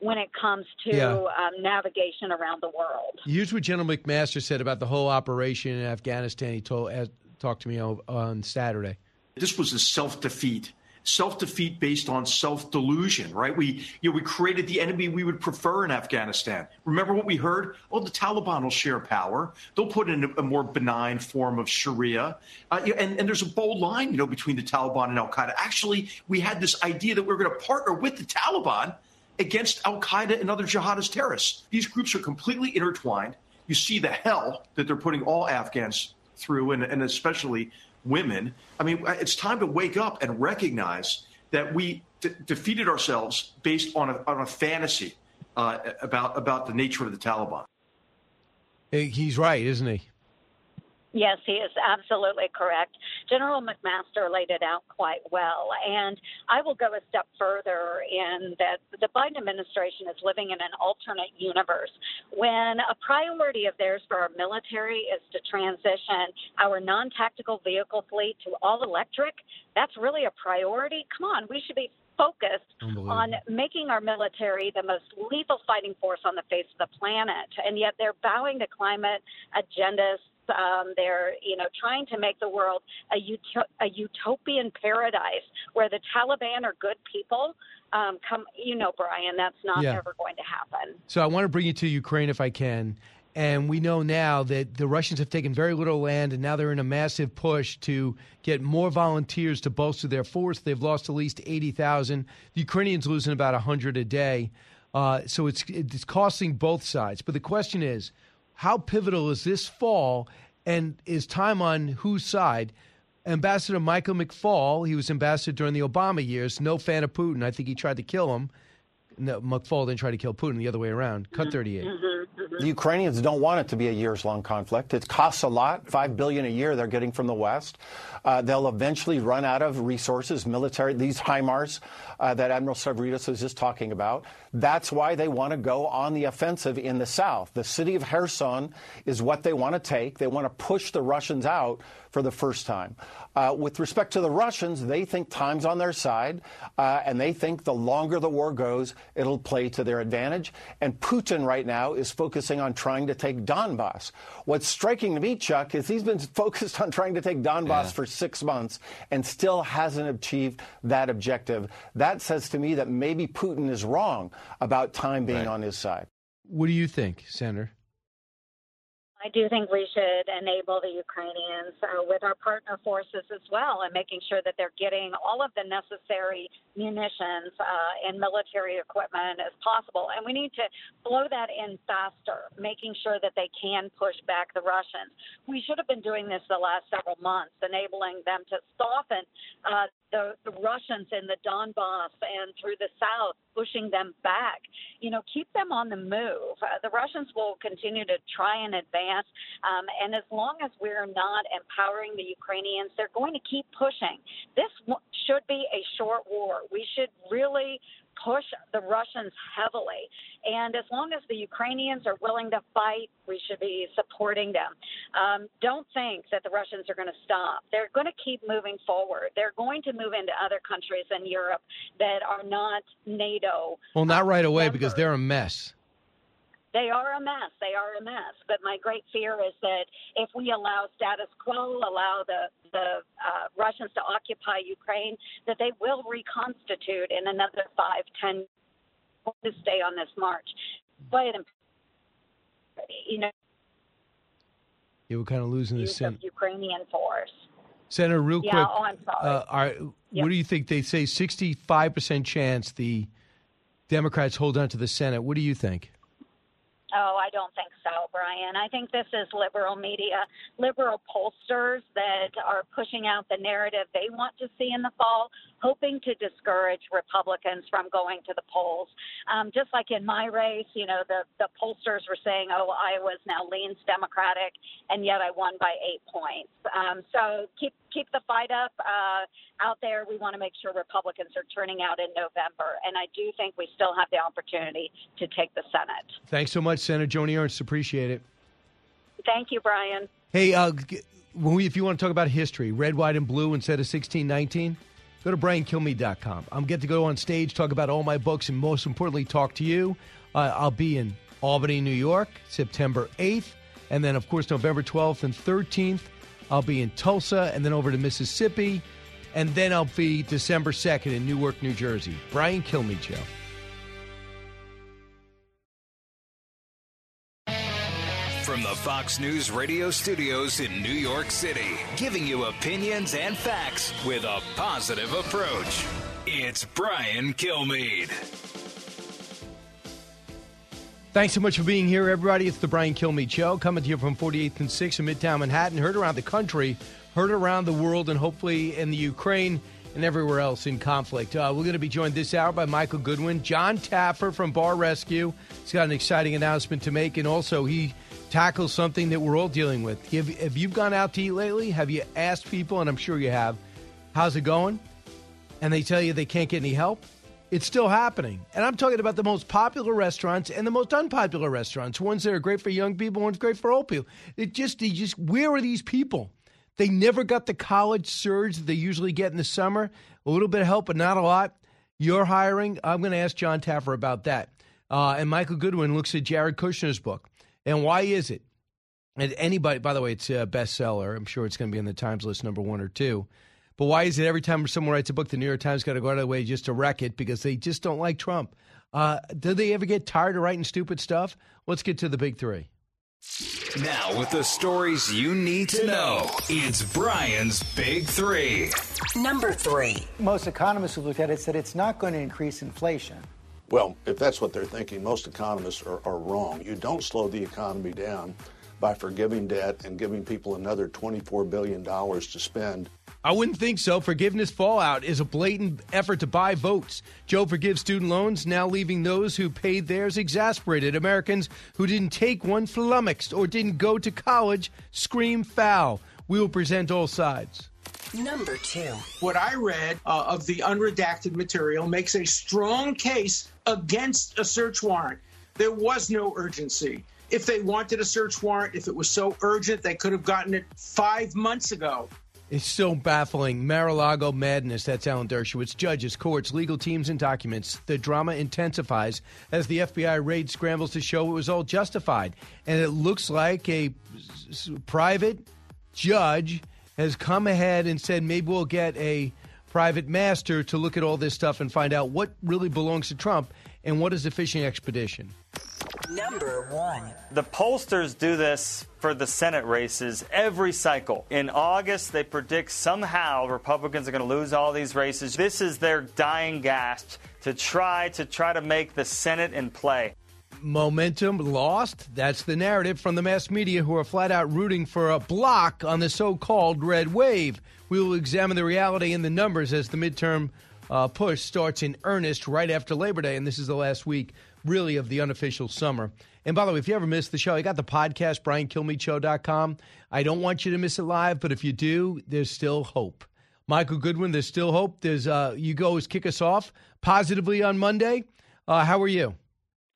when it comes to Yeah. um, navigation around the world. Here's what General McMaster said about the whole operation in Afghanistan. He told talked to me on, Saturday. This was a self defeat. Self defeat based on self delusion, right? We, you know, we created the enemy we would prefer in Afghanistan. Remember what we heard? Oh, the Taliban will share power. They'll put in a, a more benign form of Sharia. Uh, and, and there's a bold line, you know, between the Taliban and Al Qaeda. Actually, we had this idea that we were going to partner with the Taliban against Al Qaeda and other jihadist terrorists. These groups are completely intertwined. You see the hell that they're putting all Afghans through, and, and especially women. I mean, it's time to wake up and recognize that we de- defeated ourselves based on a, on a fantasy uh, about about the nature of the Taliban. He's right, isn't he? Yes, he is absolutely correct. General McMaster laid it out quite well. And I will go a step further in that the Biden administration is living in an alternate universe. When a priority of theirs for our military is to transition our non tactical vehicle fleet to all electric, that's really a priority. Come on, we should be focused on making our military the most lethal fighting force on the face of the planet. And yet they're bowing to climate agendas. Um, they're, you know, trying to make the world a, uto- a utopian paradise where the Taliban are good people. Um, come, you know, Brian, that's not Yeah. ever going to happen. So I want to bring you to Ukraine if I can. And we know now that the Russians have taken very little land, and now they're in a massive push to get more volunteers to bolster their force. They've lost at least 80,000. The Ukrainians losing about 100 a day. Uh, so it's it's costing both sides. But the question is, how pivotal is this fall, and is time on whose side? Ambassador Michael McFaul, he was ambassador during the Obama years, no fan of Putin. I think he tried to kill him. No, McFaul didn't try to kill Putin, the other way around. Cut mm-hmm. 38. Mm-hmm. The Ukrainians don't want it to be a years-long conflict. It costs a lot, five billion a year they're getting from the West. Uh, they'll eventually run out of resources, military. These HIMARS uh, that Admiral Stavridis was just talking about. That's why they want to go on the offensive in the south. The city of Kherson is what they want to take. They want to push the Russians out for the first time. Uh, with respect to the Russians, they think time's on their side, uh, and they think the longer the war goes, it'll play to their advantage. And Putin right now is focusing on trying to take Donbass. What's striking to me, Chuck, is he's been focused on trying to take Donbass yeah. for six months and still hasn't achieved that objective. That says to me that maybe Putin is wrong about time being right. on his side. What do you think, Senator? I do think we should enable the Ukrainians uh, with our partner forces as well and making sure that they're getting all of the necessary munitions uh, and military equipment as possible. And we need to blow that in faster, making sure that they can push back the Russians. We should have been doing this the last several months, enabling them to soften uh, the, the Russians in the Donbass and through the south, pushing them back. You know, keep them on the move. Uh, the Russians will continue to try and advance, um, and as long as we're not empowering the Ukrainians, they're going to keep pushing. This w- should be a short war. We should really push the Russians heavily. And as long as the Ukrainians are willing to fight, we should be supporting them. Um, don't think that the Russians are going to stop. They're going to keep moving forward. They're going to move into other countries in Europe that are not NATO. Well, not right away members. because they're a mess they are a mess. They are a mess. But my great fear is that if we allow status quo, allow the the uh, Russians to occupy Ukraine, that they will reconstitute in another five, ten to stay on this march. But you know, you were kind of losing the sen- Ukrainian force. Senator, real yeah, quick, oh, I'm sorry. Uh, are, yep. what do you think? They say 65% chance the Democrats hold on to the Senate. What do you think? Oh, I don't think so, Brian. I think this is liberal media, liberal pollsters that are pushing out the narrative they want to see in the fall, hoping to discourage Republicans from going to the polls. Um, just like in my race, you know, the, the pollsters were saying, oh, Iowa's now leans Democratic, and yet I won by eight points. Um, so keep keep the fight up uh, out there. We want to make sure Republicans are turning out in November, and I do think we still have the opportunity to take the Senate. Thanks so much, Senator Joni Ernst. Appreciate it. Thank you, Brian. Hey, uh, we, if you want to talk about history, red, white, and blue instead of 1619, go to briankilmeade.com. I'm get to go on stage, talk about all my books, and most importantly, talk to you. Uh, I'll be in Albany, New York, September 8th, and then, of course, November 12th and 13th I'll be in Tulsa and then over to Mississippi. And then I'll be December 2nd in Newark, New Jersey. Brian Kilmeade Show. From the Fox News radio studios in New York City, giving you opinions and facts with a positive approach. It's Brian Kilmeade. Thanks so much for being here, everybody. It's the Brian Kilmeade Show, coming to you from 48th and 6th in Midtown Manhattan. Heard around the country, heard around the world, and hopefully in the Ukraine and everywhere else in conflict. Uh, we're going to be joined this hour by Michael Goodwin, John Taffer from Bar Rescue. He's got an exciting announcement to make, and also he tackles something that we're all dealing with. Have, have you gone out to eat lately? Have you asked people, and I'm sure you have, how's it going? And they tell you they can't get any help? It's still happening. And I'm talking about the most popular restaurants and the most unpopular restaurants. Ones that are great for young people, ones great for old people. It just, they just, where are these people? They never got the college surge that they usually get in the summer. A little bit of help, but not a lot. You're hiring. I'm going to ask John Taffer about that. Uh, and Michael Goodwin looks at Jared Kushner's book. And why is it? And anybody, by the way, it's a bestseller. I'm sure it's going to be in the Times list number one or two. But why is it every time someone writes a book, the New York Times got to go out of the way just to wreck it because they just don't like Trump? Uh, do they ever get tired of writing stupid stuff? Let's get to the big three. Now, with the stories you need to know, it's Brian's Big Three. Number three. Most economists who looked at it said it's not going to increase inflation. Well, if that's what they're thinking, most economists are, are wrong. You don't slow the economy down by forgiving debt and giving people another $24 billion to spend. I wouldn't think so. Forgiveness fallout is a blatant effort to buy votes. Joe forgives student loans, now leaving those who paid theirs exasperated. Americans who didn't take one flummoxed or didn't go to college scream foul. We will present all sides. Number two. What I read uh, of the unredacted material makes a strong case against a search warrant. There was no urgency. If they wanted a search warrant, if it was so urgent, they could have gotten it five months ago. It's so baffling. Mar-a-Lago madness. That's Alan Dershowitz. Judges, courts, legal teams, and documents. The drama intensifies as the FBI raid scrambles to show it was all justified. And it looks like a private judge has come ahead and said maybe we'll get a private master to look at all this stuff and find out what really belongs to Trump and what is a fishing expedition. Number one. The pollsters do this for the Senate races every cycle. In August, they predict somehow Republicans are going to lose all these races. This is their dying gasp to try to try to make the Senate in play. Momentum lost. That's the narrative from the mass media who are flat out rooting for a block on the so called red wave. We will examine the reality and the numbers as the midterm uh, push starts in earnest right after Labor Day. And this is the last week, really, of the unofficial summer. And by the way, if you ever missed the show, I got the podcast, BrianKilmeadeshow.com. I don't want you to miss it live, but if you do, there's still hope. Michael Goodwin, there's still hope. There's uh, you go as kick us off positively on Monday. Uh, how are you?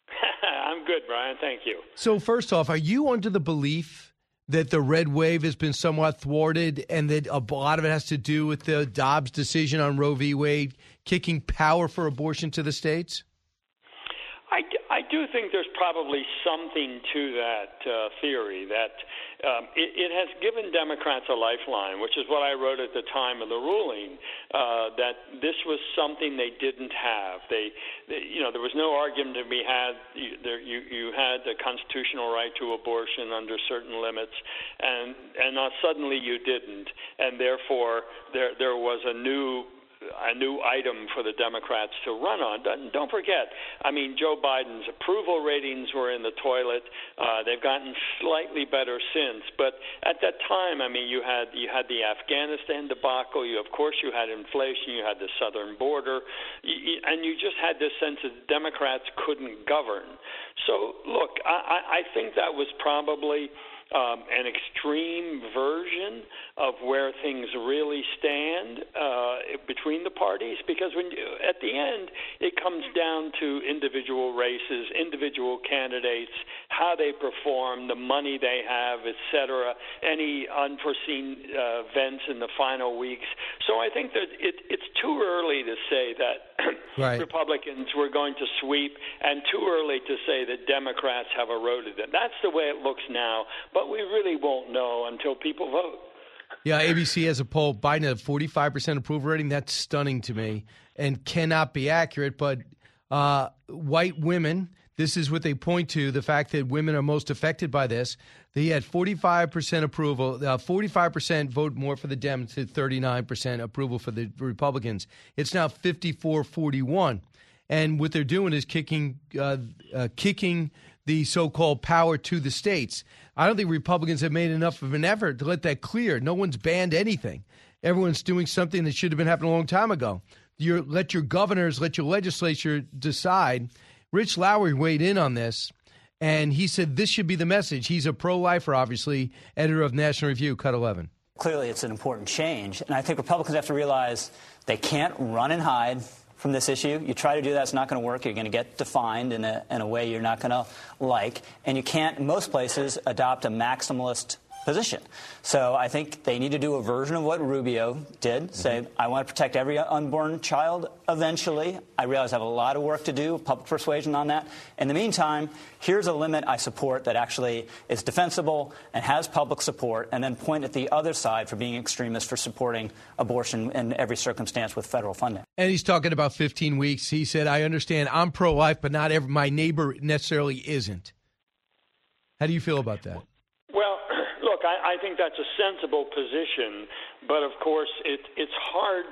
I'm good, Brian. Thank you. So first off, are you under the belief that the red wave has been somewhat thwarted, and that a lot of it has to do with the Dobbs decision on Roe v. Wade kicking power for abortion to the states? Do think there's probably something to that uh, theory that um, it, it has given Democrats a lifeline, which is what I wrote at the time of the ruling. Uh, that this was something they didn't have. They, they, you know, there was no argument to be had. You, there, you, you had the constitutional right to abortion under certain limits, and and uh, suddenly you didn't, and therefore there there was a new a new item for the Democrats to run on. Don't forget, I mean, Joe Biden's approval ratings were in the toilet. Uh, they've gotten slightly better since, but at that time, I mean, you had you had the Afghanistan debacle. You, of course, you had inflation. You had the southern border, and you just had this sense that Democrats couldn't govern. So, look, I, I think that was probably um, an extreme version of where things really stand uh, between the parties because when you, at the end it comes down to individual races, individual candidates, how they perform, the money they have, etc., any unforeseen uh, events in the final weeks. So I think that it, it's too early to say that right. Republicans were going to sweep, and too early to say that Democrats have eroded them. That's the way it looks now, but we really won't know until people vote. Yeah, ABC has a poll. Biden at 45% approval rating. That's stunning to me and cannot be accurate. But uh, white women, this is what they point to the fact that women are most affected by this. They had 45% approval, uh, 45% vote more for the Dems to 39% approval for the Republicans. It's now 54 41. And what they're doing is kicking, uh, uh, kicking the so-called power to the states. I don't think Republicans have made enough of an effort to let that clear. No one's banned anything. Everyone's doing something that should have been happening a long time ago. You let your governors, let your legislature decide. Rich Lowry weighed in on this, and he said this should be the message. He's a pro-lifer, obviously, editor of National Review, Cut 11. Clearly, it's an important change, and I think Republicans have to realize they can't run and hide from this issue. You try to do that, it's not going to work. You're going to get defined in a, in a way you're not going to like. And you can't, in most places, adopt a maximalist position. So I think they need to do a version of what Rubio did. Mm-hmm. Say, I want to protect every unborn child eventually. I realize I have a lot of work to do, public persuasion on that. In the meantime, here's a limit I support that actually is defensible and has public support, and then point at the other side for being extremist for supporting abortion in every circumstance with federal funding. And he's talking about 15 weeks. He said, I understand I'm pro life, but not every, my neighbor necessarily isn't. How do you feel about that? I, I think that's a sensible position, but of course, it, it's hard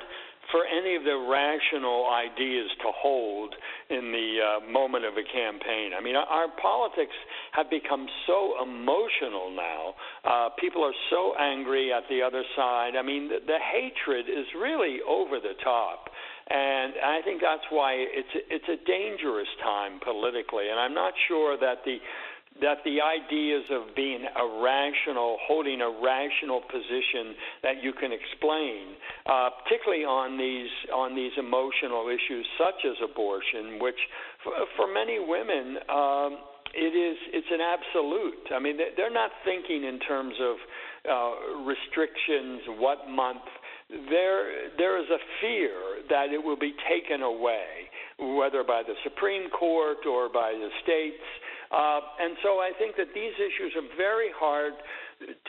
for any of the rational ideas to hold in the uh, moment of a campaign. I mean, our politics have become so emotional now. Uh, people are so angry at the other side. I mean, the, the hatred is really over the top. And I think that's why it's it's a dangerous time politically, and I'm not sure that the that the ideas of being a rational, holding a rational position that you can explain, uh, particularly on these on these emotional issues such as abortion, which for, for many women. Um, it is it's an absolute. I mean, they're not thinking in terms of uh, restrictions, what month. There there is a fear that it will be taken away, whether by the Supreme Court or by the states uh, and so I think that these issues are very hard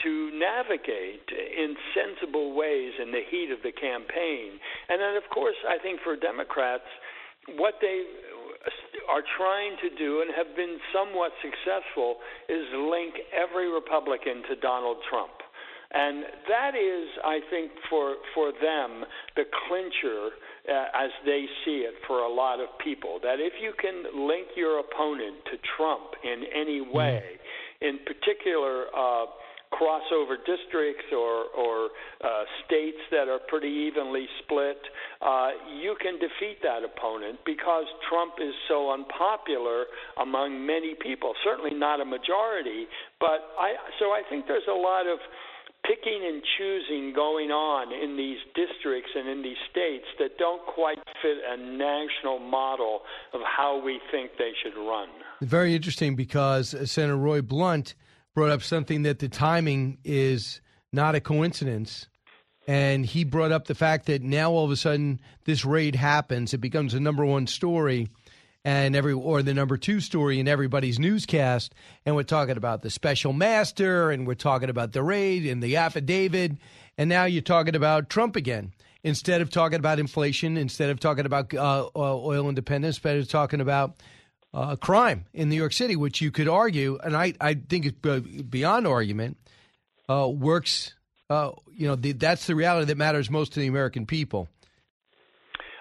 to navigate in sensible ways in the heat of the campaign. And then, of course, I think for Democrats, what they are trying to do and have been somewhat successful is link every Republican to Donald Trump. And that is, I think, for, for them, the clincher uh, as they see it for a lot of people. That if you can link your opponent to Trump in any mm-hmm. way, in particular, uh, crossover districts or, or uh, states that are pretty evenly split, uh, you can defeat that opponent because Trump is so unpopular among many people. Certainly not a majority, but I. So I think there's a lot of picking and choosing going on in these districts and in these states that don't quite fit a national model of how we think they should run. Very interesting because Senator Roy Blunt brought up something that the timing is not a coincidence. And he brought up the fact that now all of a sudden this raid happens, it becomes the number one story and every or the number two story in everybody's newscast, and we're talking about the special master, and we're talking about the raid and the affidavit, and now you're talking about Trump again. Instead of talking about inflation, instead of talking about uh, oil independence, of talking about uh, crime in New York City, which you could argue, and I, I think it's beyond argument, uh, works. Uh, you know, the, that's the reality that matters most to the American people.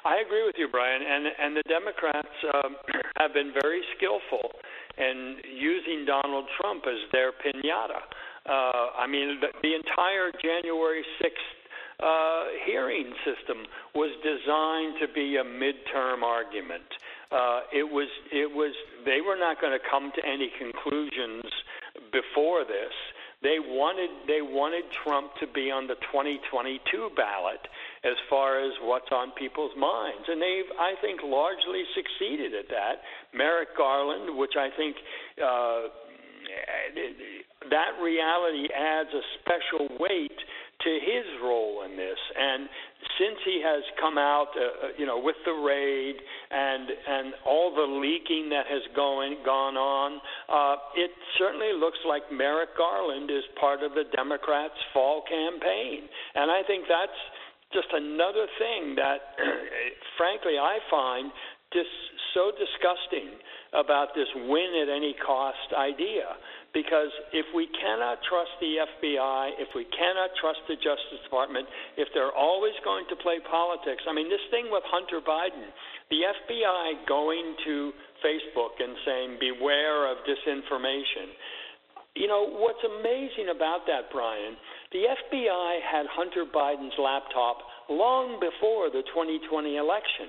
I agree with you, Brian, and and the Democrats um, have been very skillful in using Donald Trump as their pinata. Uh, I mean, the, the entire January sixth uh, hearing system was designed to be a midterm argument. Uh, it was it was they were not going to come to any conclusions before this. They wanted they wanted Trump to be on the 2022 ballot as far as what's on people's minds, and they've I think largely succeeded at that. Merrick Garland, which I think. Uh, that reality adds a special weight to his role in this. And since he has come out, uh, uh, you know, with the raid and and all the leaking that has going gone on, uh, it certainly looks like Merrick Garland is part of the Democrats' fall campaign, and I think that's just another thing that, frankly, I find just so disgusting about this win at any cost idea because if we cannot trust the FBI, if we cannot trust the Justice Department, if they're always going to play politics, I mean, this thing with Hunter Biden, the FBI going to Facebook and saying, beware of disinformation. You know, what's amazing about that, Brian, the FBI had Hunter Biden's laptop long before the 2020 election.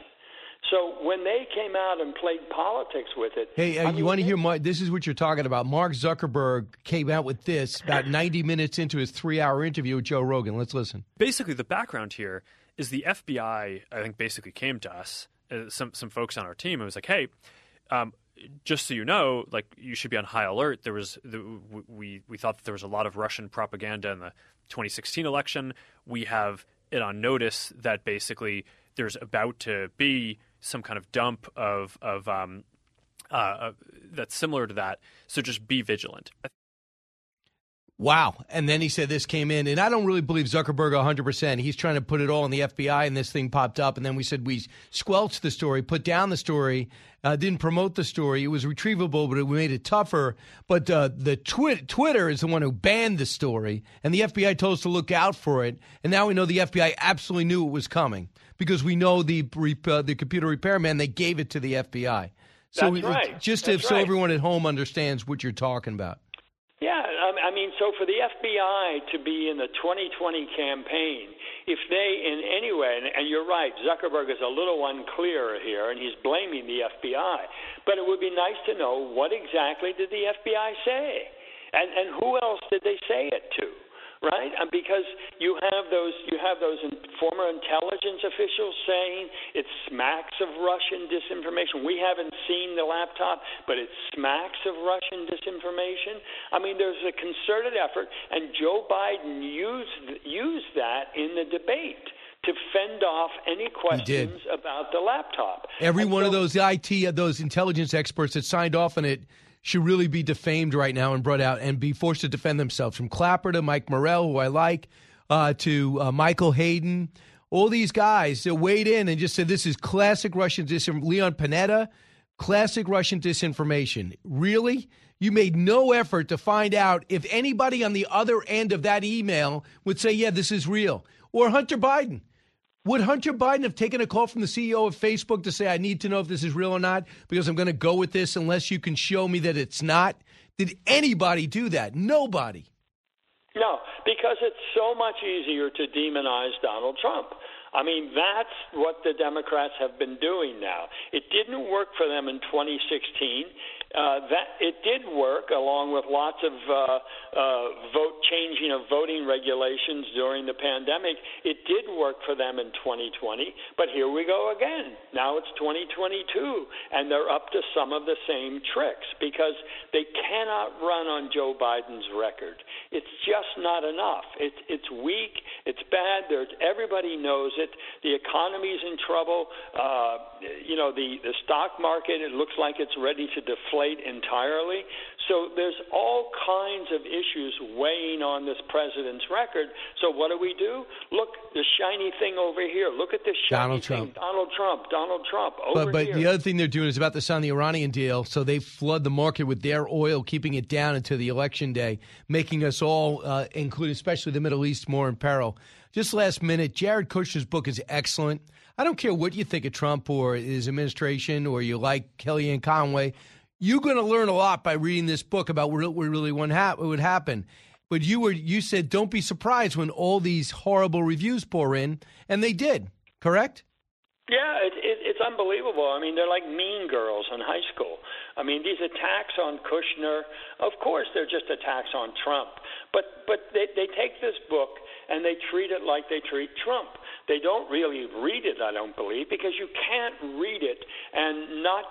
So when they came out and played politics with it, hey, uh, you mean, want to hear? My, this is what you're talking about. Mark Zuckerberg came out with this about 90 minutes into his three-hour interview with Joe Rogan. Let's listen. Basically, the background here is the FBI. I think basically came to us, uh, some some folks on our team, and was like, "Hey." Um, just so you know, like you should be on high alert. There was the, we we thought that there was a lot of Russian propaganda in the 2016 election. We have it on notice that basically there's about to be some kind of dump of of um, uh, that's similar to that. So just be vigilant. Wow. And then he said this came in. And I don't really believe Zuckerberg 100%. He's trying to put it all in the FBI, and this thing popped up. And then we said we squelched the story, put down the story, uh, didn't promote the story. It was retrievable, but we made it tougher. But uh, the twi- Twitter is the one who banned the story, and the FBI told us to look out for it. And now we know the FBI absolutely knew it was coming because we know the, uh, the computer repairman, they gave it to the FBI. So That's right. just That's if, so everyone at home understands what you're talking about. Yeah, um, I mean, so for the FBI to be in the 2020 campaign, if they in any way, and, and you're right, Zuckerberg is a little unclear here, and he's blaming the FBI, but it would be nice to know what exactly did the FBI say, and and who else did they say it to? Right, and because you have those, you have those in, former intelligence officials saying it smacks of Russian disinformation. We haven't seen the laptop, but it smacks of Russian disinformation. I mean, there's a concerted effort, and Joe Biden used used that in the debate to fend off any questions about the laptop. Every one of those IT, uh, those intelligence experts that signed off on it should really be defamed right now and brought out and be forced to defend themselves. From Clapper to Mike Morrell, who I like, uh, to uh, Michael Hayden, all these guys that weighed in and just said this is classic Russian disinformation. Leon Panetta, classic Russian disinformation. Really? You made no effort to find out if anybody on the other end of that email would say, yeah, this is real. Or Hunter Biden. Would Hunter Biden have taken a call from the CEO of Facebook to say, I need to know if this is real or not because I'm going to go with this unless you can show me that it's not? Did anybody do that? Nobody. No, because it's so much easier to demonize Donald Trump. I mean, that's what the Democrats have been doing now. It didn't work for them in 2016. Uh, that it did work, along with lots of uh, uh, vote changing of voting regulations during the pandemic. It did work for them in 2020, but here we go again. Now it's 2022, and they're up to some of the same tricks because they cannot run on Joe Biden's record. It's just not enough. It's it's weak. It's bad. There's everybody knows it. The economy's in trouble. Uh, you know, the the stock market. It looks like it's ready to deflate entirely. So there's all kinds of issues weighing on this president's record. So what do we do? Look, the shiny thing over here. Look at this shiny Donald thing. Trump. Donald Trump. Donald Trump. But, but here. the other thing they're doing is about to sign the Iranian deal, so they flood the market with their oil, keeping it down until the election day, making us all, uh, including especially the Middle East, more in peril. Just last minute, Jared Kushner's book is excellent. I don't care what you think of Trump or his administration, or you like Kellyanne Conway. You're going to learn a lot by reading this book about what really what would happen. But you were you said don't be surprised when all these horrible reviews pour in, and they did. Correct? Yeah, it, it, it's unbelievable. I mean, they're like mean girls in high school. I mean, these attacks on Kushner, of course, they're just attacks on Trump. But but they they take this book and they treat it like they treat Trump. They don't really read it, I don't believe, because you can't read it and not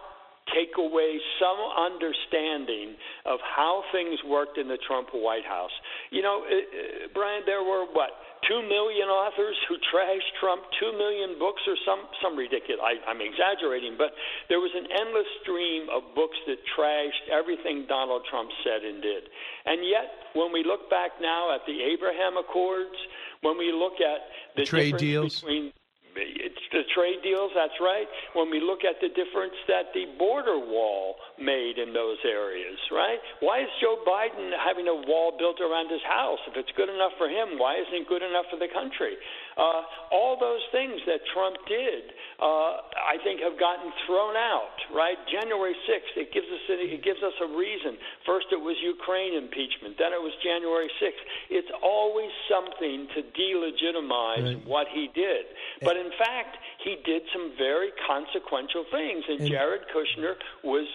take away some understanding of how things worked in the Trump White House. You know, uh, uh, Brian, there were what two million authors who trashed Trump, two million books, or some some ridiculous. I, I'm exaggerating, but there was an endless stream of books that trashed everything Donald Trump said and did. And yet, when we look back now at the Abraham Accords, when we look at the Trade deals. between it's the trade deals, that's right. When we look at the difference that the border wall made in those areas, right? Why is Joe Biden having a wall built around his house? If it's good enough for him, why isn't it good enough for the country? Uh, all those things that Trump did, uh, I think, have gotten thrown out, right? January 6th, it gives us a, it gives us a reason. First, it was Ukraine impeachment. Then it was January 6th. It's always something to delegitimize Right. what he did. But in fact, he did some very consequential things, and, And- Jared Kushner was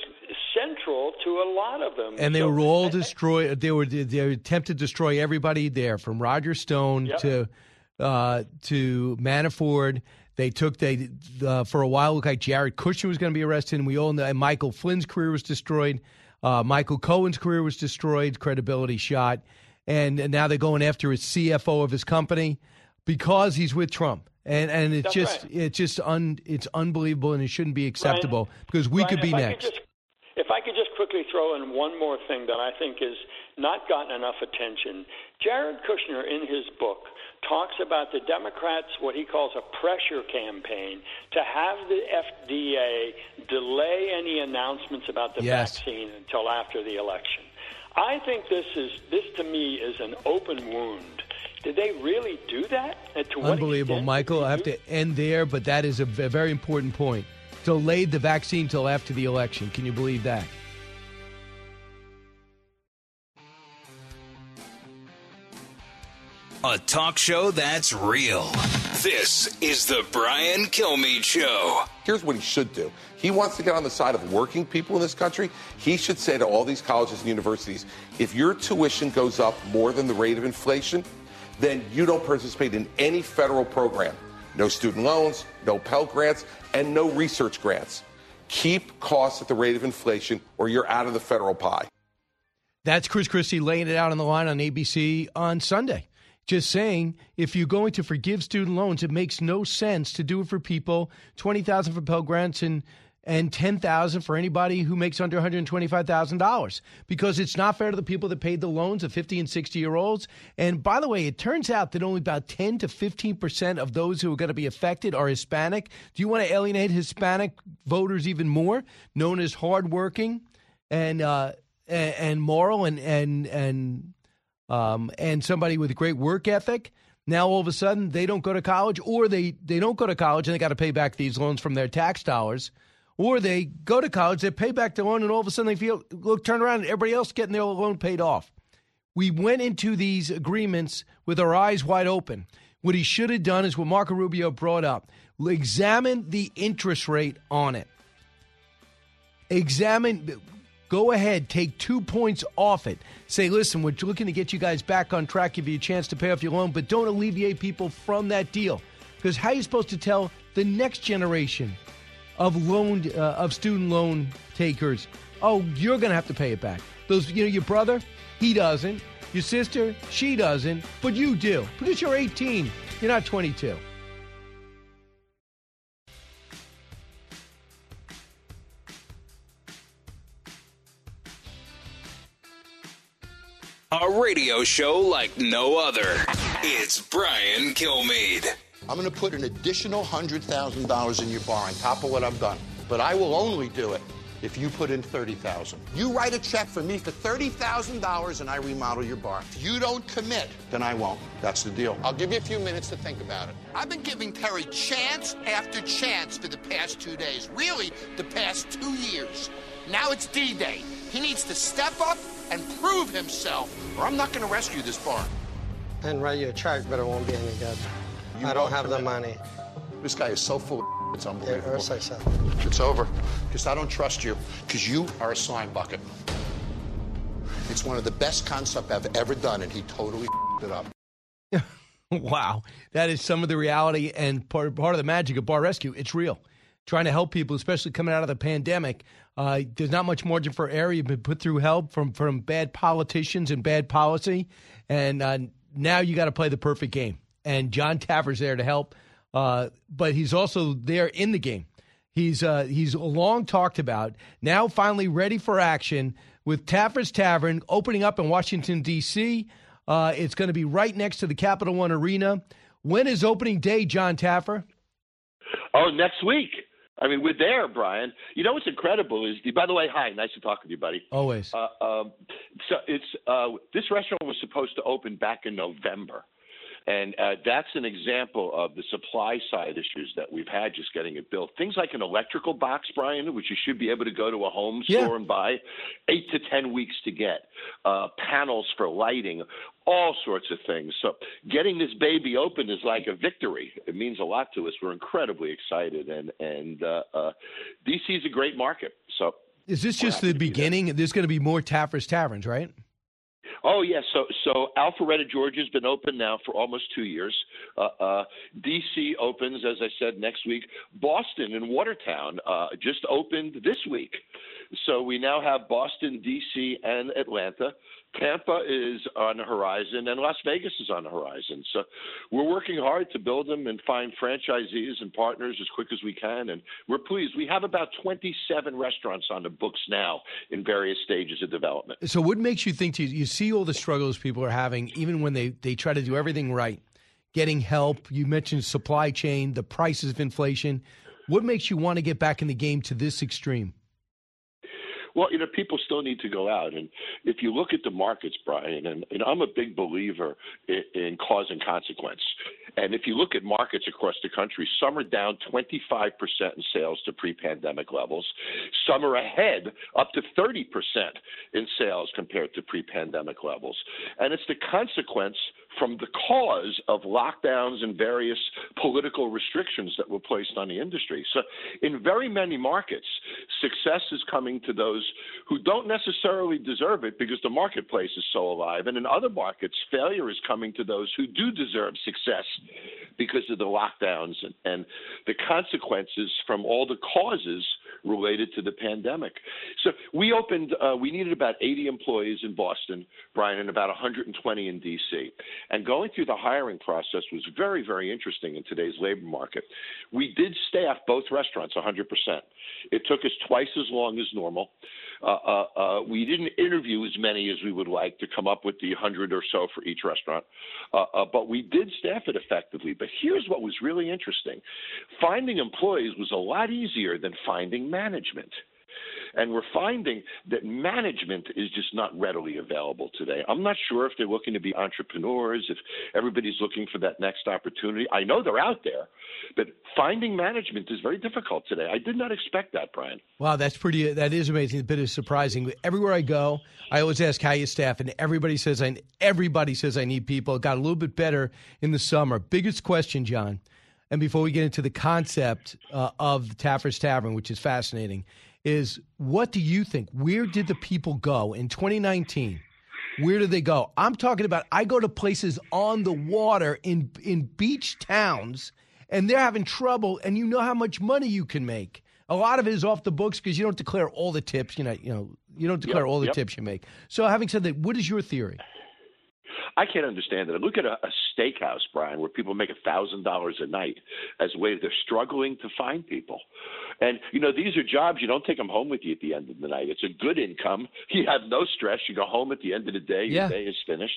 central to a lot of them. and they So- were all destroyed. They were they attempted to destroy everybody there, from Roger Stone Yep. to uh, to Manafort. They took they uh, for a while. Looked like Jared Kushner was going to be arrested, and we all know and Michael Flynn's career was destroyed. Uh, Michael Cohen's career was destroyed, credibility shot, and, and now they're going after his CFO of his company because he's with Trump. And and it's That's just right. it's just un it's unbelievable, and it shouldn't be acceptable because we Brian, could be next. If I could just quickly throw in one more thing that I think is not gotten enough attention. Jared Kushner, in his book, talks about the Democrats, what he calls a pressure campaign, to have the FDA delay any announcements about the Yes. vaccine until after the election. I think this is this to me is an open wound. Did they really do that? Uh, to Unbelievable, Michael. I have to end there, but that is a very important point. Delayed the vaccine till after the election. Can you believe that? A talk show that's real. This is the Brian Kilmeade Show. Here's what he should do. He wants to get on the side of working people in this country. He should say to all these colleges and universities if your tuition goes up more than the rate of inflation, then you don't participate in any federal program. No student loans, no Pell grants, and no research grants. Keep costs at the rate of inflation or you're out of the federal pie. That's Chris Christie laying it out on the line on ABC on Sunday. Just saying, if you're going to forgive student loans, it makes no sense to do it for people twenty thousand for Pell grants and and ten thousand for anybody who makes under one hundred twenty five thousand dollars because it's not fair to the people that paid the loans, the fifty and sixty year olds. And by the way, it turns out that only about ten to fifteen percent of those who are going to be affected are Hispanic. Do you want to alienate Hispanic voters even more? Known as hardworking and uh, and moral and and and um, and somebody with a great work ethic. Now all of a sudden they don't go to college, or they they don't go to college and they got to pay back these loans from their tax dollars, or they go to college, they pay back the loan, and all of a sudden they feel look turn around and everybody else getting their loan paid off. We went into these agreements with our eyes wide open. What he should have done is what Marco Rubio brought up: examine the interest rate on it. Examine Go ahead, take two points off it. Say, listen, we're looking to get you guys back on track, give you a chance to pay off your loan, but don't alleviate people from that deal. Because how are you supposed to tell the next generation of loan uh, of student loan takers, oh, you're going to have to pay it back? Those, you know, your brother, he doesn't. Your sister, she doesn't, but you do because you're 18. You're not 22. A radio show like no other. It's Brian Kilmeade. I'm going to put an additional $100,000 in your bar on top of what I've done. But I will only do it if you put in 30000 You write a check for me for $30,000 and I remodel your bar. If you don't commit, then I won't. That's the deal. I'll give you a few minutes to think about it. I've been giving Terry chance after chance for the past two days. Really, the past two years. Now it's D Day. He needs to step up and prove himself, or I'm not going to rescue this bar. and write you a check, but it won't be any good. You I don't have the money. This guy is so full of it's unbelievable. Yes, I said. It's over. Because I don't trust you. Because you are a slime bucket. It's one of the best concepts I've ever done, and he totally it up. wow, that is some of the reality and part, part of the magic of Bar Rescue. It's real. Trying to help people, especially coming out of the pandemic. Uh, there's not much margin for error. You've been put through hell from from bad politicians and bad policy, and uh, now you got to play the perfect game. And John Taffer's there to help, uh, but he's also there in the game. He's uh, he's long talked about. Now finally ready for action with Taffer's Tavern opening up in Washington D.C. Uh, it's going to be right next to the Capital One Arena. When is opening day, John Taffer? Oh, next week. I mean, we're there, Brian. You know what's incredible is, the, by the way, hi, nice to talk with you, buddy. Always. Uh, um, so it's uh, this restaurant was supposed to open back in November, and uh, that's an example of the supply side issues that we've had just getting it built. Things like an electrical box, Brian, which you should be able to go to a home Yeah. store and buy, eight to ten weeks to get. Uh, panels for lighting, all sorts of things. So getting this baby open is like a victory. It means a lot to us. We're incredibly excited, and and uh, uh, DC is a great market. So Is this just the beginning? There's going to be more Taffer's Taverns, right? Oh yes, so so Alpharetta, Georgia's been open now for almost two years. Uh, uh, DC opens, as I said, next week. Boston and Watertown uh, just opened this week, so we now have Boston, DC, and Atlanta. Tampa is on the horizon, and Las Vegas is on the horizon. So we're working hard to build them and find franchisees and partners as quick as we can. And we're pleased. We have about 27 restaurants on the books now in various stages of development. So, what makes you think you, you see all the struggles people are having, even when they, they try to do everything right, getting help? You mentioned supply chain, the prices of inflation. What makes you want to get back in the game to this extreme? Well, you know, people still need to go out, and if you look at the markets, Brian, and, and I'm a big believer in, in cause and consequence. And if you look at markets across the country, some are down 25% in sales to pre-pandemic levels. Some are ahead, up to 30% in sales compared to pre-pandemic levels. And it's the consequence from the cause of lockdowns and various political restrictions that were placed on the industry. So, in very many markets, success is coming to those who don't necessarily deserve it because the marketplace is so alive. And in other markets, failure is coming to those who do deserve success because of the lockdowns and, and the consequences from all the causes related to the pandemic. So we opened, uh, we needed about 80 employees in Boston, Brian, and about 120 in D.C. And going through the hiring process was very, very interesting in today's labor market. We did staff both restaurants 100%. It took us twice as long as normal. Uh, uh, uh, we didn't interview as many as we would like to come up with the 100 or so for each restaurant, uh, uh, but we did staff it effectively. But here's what was really interesting finding employees was a lot easier than finding management. And we're finding that management is just not readily available today. I'm not sure if they're looking to be entrepreneurs, if everybody's looking for that next opportunity. I know they're out there, but finding management is very difficult today. I did not expect that, Brian. Wow, that's pretty. That is amazing. A bit of surprising. Everywhere I go, I always ask how you staff, and everybody says I. Everybody says I need people. It got a little bit better in the summer. Biggest question, John, and before we get into the concept uh, of the Taffer's Tavern, which is fascinating, is what do you think? Where did the people go in 2019? Where do they go? I'm talking about I go to places on the water in in beach towns and they're having trouble and you know how much money you can make. A lot of it is off the books because you don't declare all the tips, you know, you know, you don't declare Yep, all the yep. tips you make. So having said that, what is your theory? I can't understand it. Look at a, a steakhouse, Brian, where people make a thousand dollars a night as a way they're struggling to find people. And you know, these are jobs you don't take them home with you at the end of the night. It's a good income. You have no stress. You go home at the end of the day. Your Yeah. day is finished.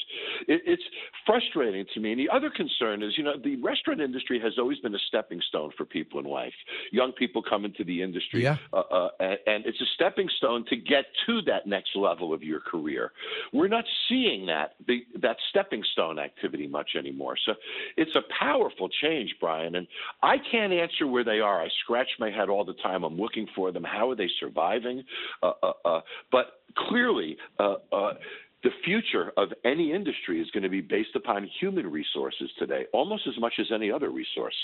It, it's frustrating to me. And the other concern is, you know, the restaurant industry has always been a stepping stone for people in life. Young people come into the industry, Yeah. uh, uh, and, and it's a stepping stone to get to that next level of your career. We're not seeing that the, that stepping stone activity much anymore. So it's a powerful change, Brian. And I can't answer where they are. I scratch my head all the time. I'm looking for them. How are they surviving? Uh, uh, uh, but clearly. Uh, uh, the future of any industry is going to be based upon human resources today, almost as much as any other resource.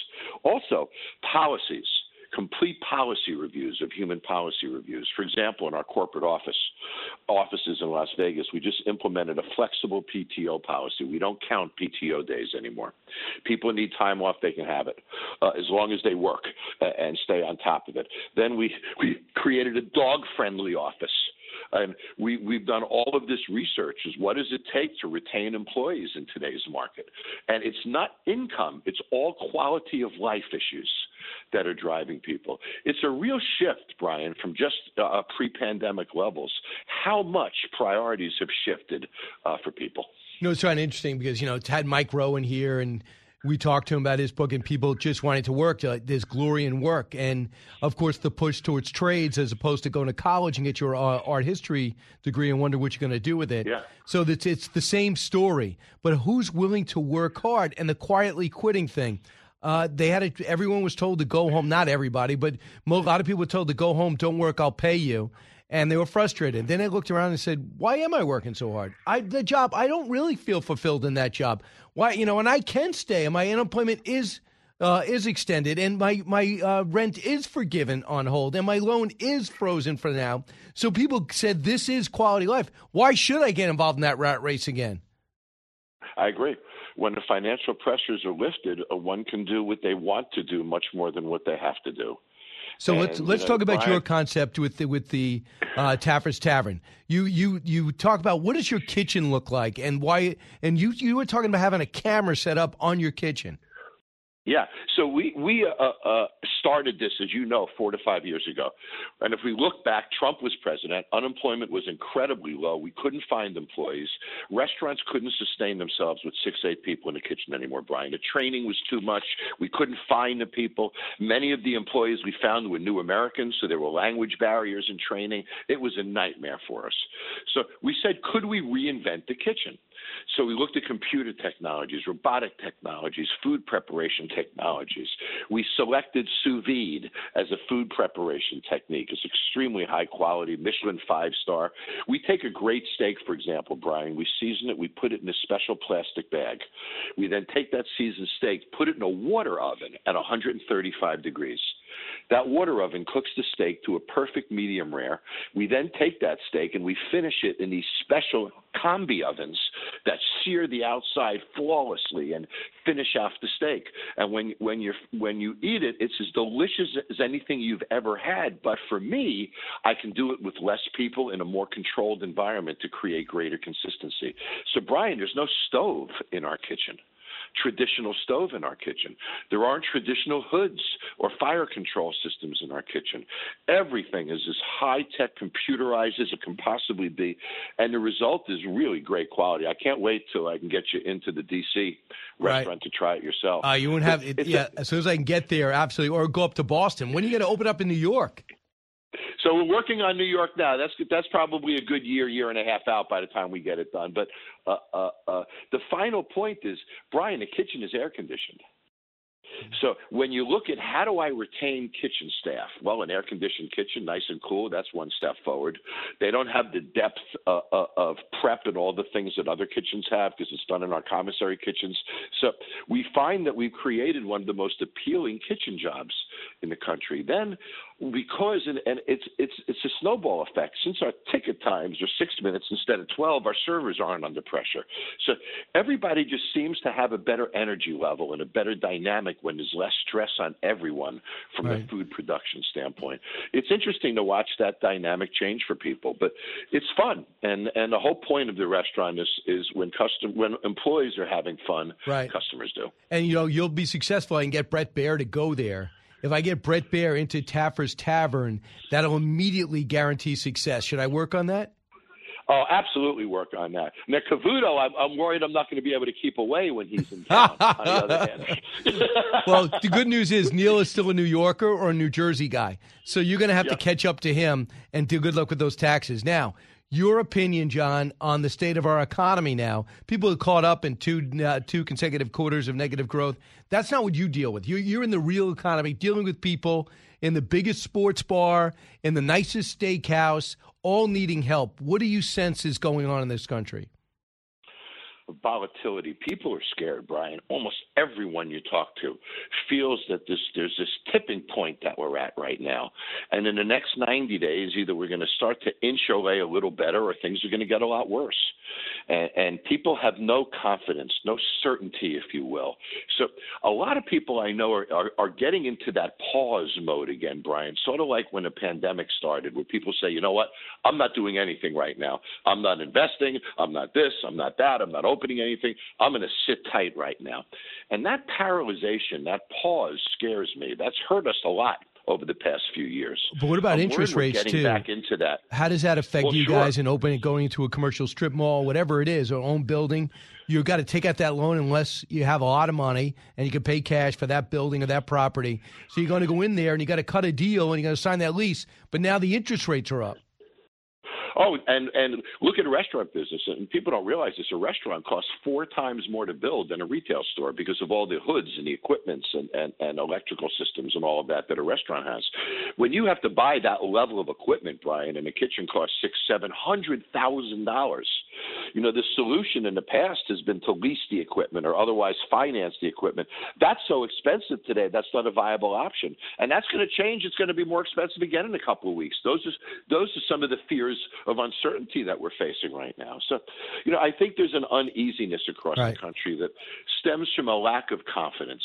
Also, policies complete policy reviews of human policy reviews. For example, in our corporate office offices in Las Vegas, we just implemented a flexible PTO policy. We don't count PTO days anymore. People need time off, they can have it uh, as long as they work uh, and stay on top of it. Then we, we created a dog friendly office. And we, we've done all of this research is what does it take to retain employees in today's market? And it's not income, it's all quality of life issues that are driving people. It's a real shift, Brian, from just uh, pre pandemic levels, how much priorities have shifted uh, for people. You know, it's kind of interesting because, you know, it's had Mike Rowan here and we talked to him about his book and people just wanting to work. There's glory in work. And of course, the push towards trades as opposed to going to college and get your uh, art history degree and wonder what you're going to do with it. Yeah. So that's, it's the same story. But who's willing to work hard? And the quietly quitting thing. Uh, they had a, everyone was told to go home. Not everybody, but a lot of people were told to go home. Don't work. I'll pay you. And they were frustrated. Then they looked around and said, "Why am I working so hard? I the job. I don't really feel fulfilled in that job. Why, you know? And I can stay. And my unemployment is uh, is extended, and my my uh, rent is forgiven on hold, and my loan is frozen for now. So people said this is quality life. Why should I get involved in that rat race again? I agree. When the financial pressures are lifted, uh, one can do what they want to do much more than what they have to do. So let's let's you know, talk about Brian- your concept with the with the uh, Taffer's Tavern. You you you talk about what does your kitchen look like and why? And you you were talking about having a camera set up on your kitchen. Yeah. So we we uh, uh, started this, as you know, four to five years ago. And if we look back, Trump was president. Unemployment was incredibly low. We couldn't find employees. Restaurants couldn't sustain themselves with six, eight people in the kitchen anymore, Brian. The training was too much. We couldn't find the people. Many of the employees we found were new Americans, so there were language barriers in training. It was a nightmare for us. So we said, could we reinvent the kitchen? So we looked at computer technologies, robotic technologies, food preparation technologies. We selected sous vide as a food preparation technique. It's extremely high quality, Michelin five star. We take a great steak, for example, Brian. We season it. We put it in a special plastic bag. We then take that seasoned steak, put it in a water oven at 135 degrees. That water oven cooks the steak to a perfect medium rare. We then take that steak and we finish it in these special combi ovens that sear the outside flawlessly and finish off the steak. And when when you when you eat it, it's as delicious as anything you've ever had. But for me, I can do it with less people in a more controlled environment to create greater consistency. So Brian, there's no stove in our kitchen traditional stove in our kitchen. There aren't traditional hoods or fire control systems in our kitchen. Everything is as high tech computerized as it can possibly be, and the result is really great quality. I can't wait till I can get you into the DC Right. restaurant to try it yourself. Uh, you won't have it, a- yeah. As soon as I can get there, absolutely, or go up to Boston. When are you going to open up in New York? So we're working on New York now. That's that's probably a good year, year and a half out by the time we get it done. But uh, uh, uh, the final point is, Brian, the kitchen is air conditioned. So when you look at how do I retain kitchen staff? Well, an air-conditioned kitchen, nice and cool, that's one step forward. They don't have the depth uh, uh, of prep and all the things that other kitchens have because it's done in our commissary kitchens. So we find that we've created one of the most appealing kitchen jobs in the country. Then, because and, and it's it's it's a snowball effect. Since our ticket times are six minutes instead of twelve, our servers aren't under pressure. So everybody just seems to have a better energy level and a better dynamic when there's less stress on everyone from Right. a food production standpoint. It's interesting to watch that dynamic change for people, but it's fun. And and the whole point of the restaurant is is when custom when employees are having fun, Right. customers do. And you know you'll be successful. and get Brett Baier to go there. If I get Brett Baier into Taffer's Tavern, that'll immediately guarantee success. Should I work on that? Oh, absolutely work on that. Now, Cavuto, I'm, I'm worried I'm not going to be able to keep away when he's in town. on the other hand, well, the good news is Neil is still a New Yorker or a New Jersey guy. So you're going to have to catch up to him and do good luck with those taxes. Now, your opinion, John, on the state of our economy now. People are caught up in two uh, two consecutive quarters of negative growth. That's not what you deal with. You're, you're in the real economy, dealing with people in the biggest sports bar, in the nicest steakhouse, all needing help. What do you sense is going on in this country? Volatility. People are scared, Brian. Almost everyone you talk to feels that this there's this tipping point that we're at right now. And in the next 90 days, either we're going to start to inch away a little better or things are going to get a lot worse. And, and people have no confidence, no certainty, if you will. So a lot of people I know are, are, are getting into that pause mode again, Brian, sort of like when the pandemic started, where people say, you know what, I'm not doing anything right now. I'm not investing. I'm not this. I'm not that. I'm not opening anything. I'm going to sit tight right now. And that paralyzation, that pause scares me. That's hurt us a lot over the past few years. But what about I'm interest rates getting too? Back into that. How does that affect Well, you sure. guys in opening, going into a commercial strip mall, whatever it is, or own building? You've got to take out that loan unless you have a lot of money and you can pay cash for that building or that property. So you're going to go in there and you got to cut a deal and you're going to sign that lease. But now the interest rates are up. Oh, and and look at a restaurant business, and people don't realize this. A restaurant costs four times more to build than a retail store because of all the hoods and the equipments and, and, and electrical systems and all of that that a restaurant has. When you have to buy that level of equipment, Brian, and a kitchen costs six, seven hundred thousand dollars, you know the solution in the past has been to lease the equipment or otherwise finance the equipment. That's so expensive today. That's not a viable option, and that's going to change. It's going to be more expensive again in a couple of weeks. Those are those are some of the fears of uncertainty that we're facing right now. So, you know, I think there's an uneasiness across Right. the country that stems from a lack of confidence.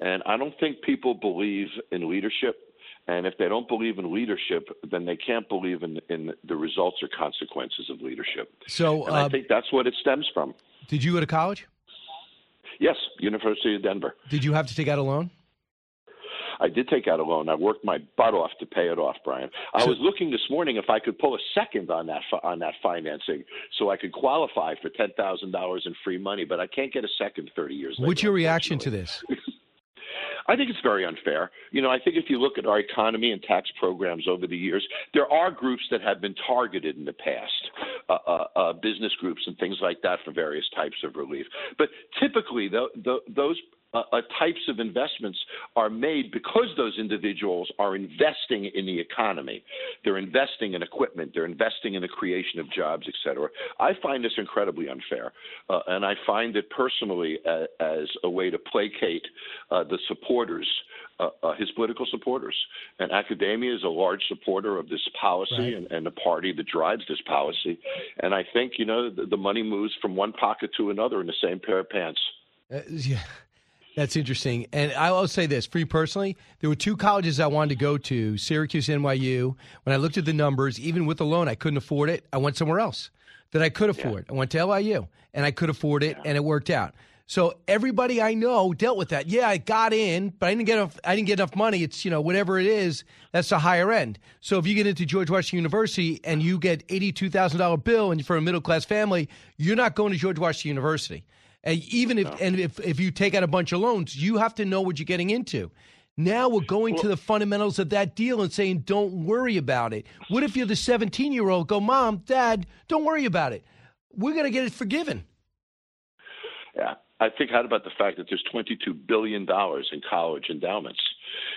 And I don't think people believe in leadership. And if they don't believe in leadership, then they can't believe in, in the results or consequences of leadership. So and uh, I think that's what it stems from. did you go to college? Yes, University of Denver. Did you have to take out a loan? I did take out a loan. I worked my butt off to pay it off, Brian. I was looking this morning if I could pull a second on that on that financing, so I could qualify for ten thousand dollars in free money. But I can't get a second thirty years later. What's your reaction to this? I think it's very unfair. You know, I think if you look at our economy and tax programs over the years, there are groups that have been targeted in the past, uh, uh, uh, business groups and things like that for various types of relief. But typically, the, the, those uh, uh, types of investments are made because those individuals are investing in the economy. They're investing in equipment. They're investing in the creation of jobs, et cetera. I find this incredibly unfair, uh, and I find it personally uh, as a way to placate uh, the supporters. Uh, uh, his political supporters. And academia is a large supporter of this policy Right. and, and the party that drives this policy. And I think, you know, the, the money moves from one pocket to another in the same pair of pants. Uh, yeah, that's interesting. And I'll say this for you personally, there were two colleges I wanted to go to Syracuse, NYU. When I looked at the numbers, even with the loan, I couldn't afford it. I went somewhere else that I could afford. I went to LIU and I could afford it, and it worked out. So everybody I know dealt with that. Yeah, I got in, but I didn't get enough. I didn't get enough money. It's you know whatever it is. That's the higher end. So if you get into George Washington University and you get eighty two thousand dollar bill, and you're for a middle class family, you're not going to George Washington University. And even if and if if you take out a bunch of loans, you have to know what you're getting into. Now we're going to the fundamentals of that deal and saying, don't worry about it. What if you're the 17 year old? Go, mom, dad, don't worry about it. We're going to get it forgiven. Yeah. I think how about the fact that there's 22 billion dollars in college endowments,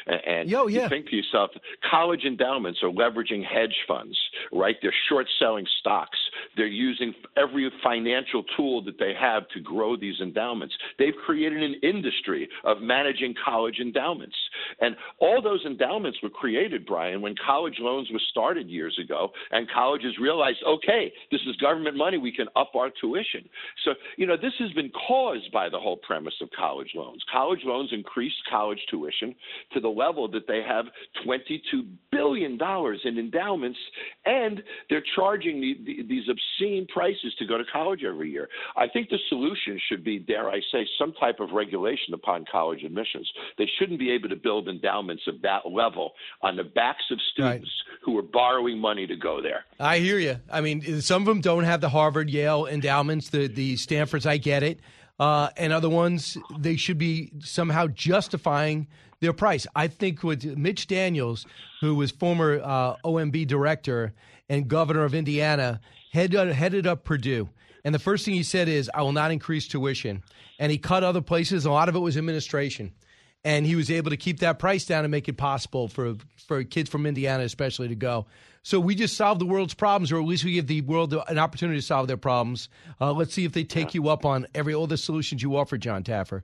and, Yo, yeah. you think to yourself, college endowments are leveraging hedge funds, right? They're short selling stocks. They're using every financial tool that they have to grow these endowments. They've created an industry of managing college endowments, and all those endowments were created, Brian, when college loans were started years ago, and colleges realized, okay, this is government money, we can up our tuition. So, you know, this has been caused by the whole premise of college loans. College loans increased college tuition to the level that they have $22 billion in endowments, and they're charging the, the, these obscene prices to go to college every year. I think the solution should be, dare I say, some type of regulation upon college admissions. They shouldn't be able to build endowments of that level on the backs of students who are borrowing money to go there. I hear you. I mean, some of them don't have the Harvard, Yale endowments, the the Stanfords. I get it, uh, and other ones they should be somehow justifying their price. I think with Mitch Daniels, who was former uh, OMB director and governor of Indiana, headed headed up Purdue, and the first thing he said is, "I will not increase tuition," and he cut other places. A lot of it was administration and he was able to keep that price down and make it possible for for kids from Indiana, especially, to go. So we just solve the world's problems, or at least we give the world an opportunity to solve their problems. Uh, let's see if they take you up on every all the solutions you offer, John Taffer.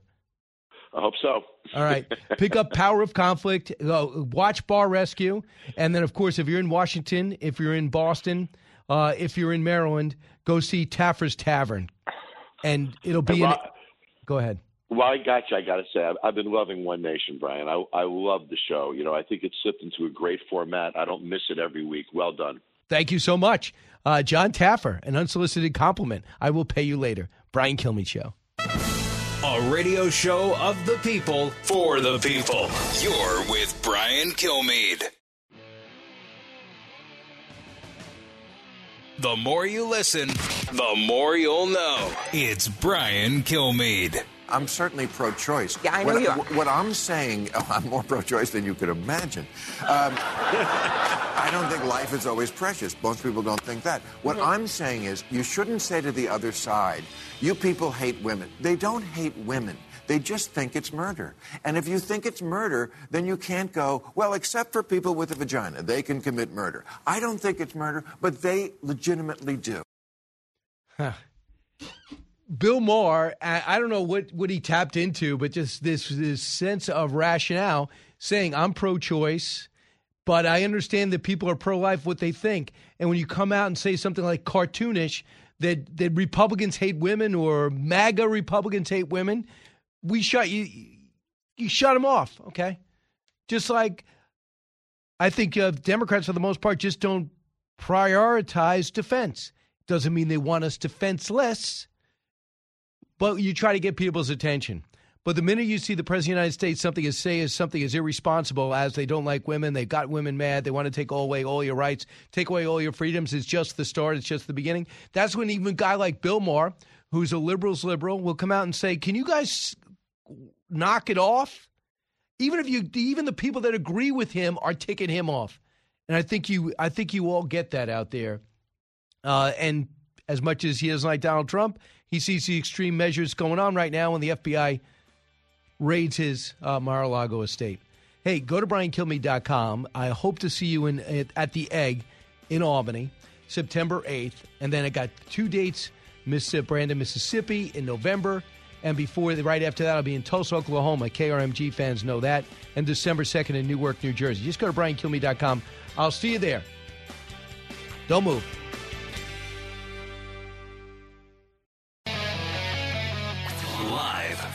I hope so. All right, pick up Power of Conflict, uh, watch Bar Rescue, and then of course, if you're in Washington, if you're in Boston, uh, if you're in Maryland, go see Taffer's Tavern, and it'll be. Rob- go ahead. Well, I got you. I got to say, I've, I've been loving One Nation, Brian. I, I love the show. You know, I think it's slipped into a great format. I don't miss it every week. Well done. Thank you so much. Uh, John Taffer, an unsolicited compliment. I will pay you later. Brian Kilmeade Show. A radio show of the people for the people. You're with Brian Kilmeade. The more you listen, the more you'll know. It's Brian Kilmeade. I'm certainly pro-choice. Yeah, I know what, you are. What I'm saying, oh, I'm more pro-choice than you could imagine. Um, I don't think life is always precious. Most people don't think that. What I'm saying is, you shouldn't say to the other side, "You people hate women." They don't hate women. They just think it's murder. And if you think it's murder, then you can't go, well, except for people with a vagina, they can commit murder. I don't think it's murder, but they legitimately do. Huh. Bill Maher, I don't know what, what he tapped into, but just this, this sense of rationale saying, I'm pro choice, but I understand that people are pro life, what they think. And when you come out and say something like cartoonish, that, that Republicans hate women or MAGA Republicans hate women, we shut you, you shut them off, okay? Just like I think uh, Democrats, for the most part, just don't prioritize defense. Doesn't mean they want us defenseless, but you try to get people's attention. But the minute you see the president of the United States something is say is something as irresponsible as they don't like women, they've got women mad, they want to take away all your rights, take away all your freedoms, it's just the start, it's just the beginning. That's when even a guy like Bill Maher, who's a liberal's liberal, will come out and say, Can you guys knock it off? Even if you even the people that agree with him are ticking him off. And I think you I think you all get that out there. Uh, and as much as he doesn't like Donald Trump, he sees the extreme measures going on right now when the FBI raids his uh, Mar-a-Lago estate. Hey, go to briankilmeade.com. I hope to see you in at, the Egg in Albany, September 8th. And then I got two dates, Miss Brandon, Mississippi in November. And before, right after that, I'll be in Tulsa, Oklahoma. KRMG fans know that. And December 2nd in Newark, New Jersey. Just go to briankilmeade.com. I'll see you there. Don't move.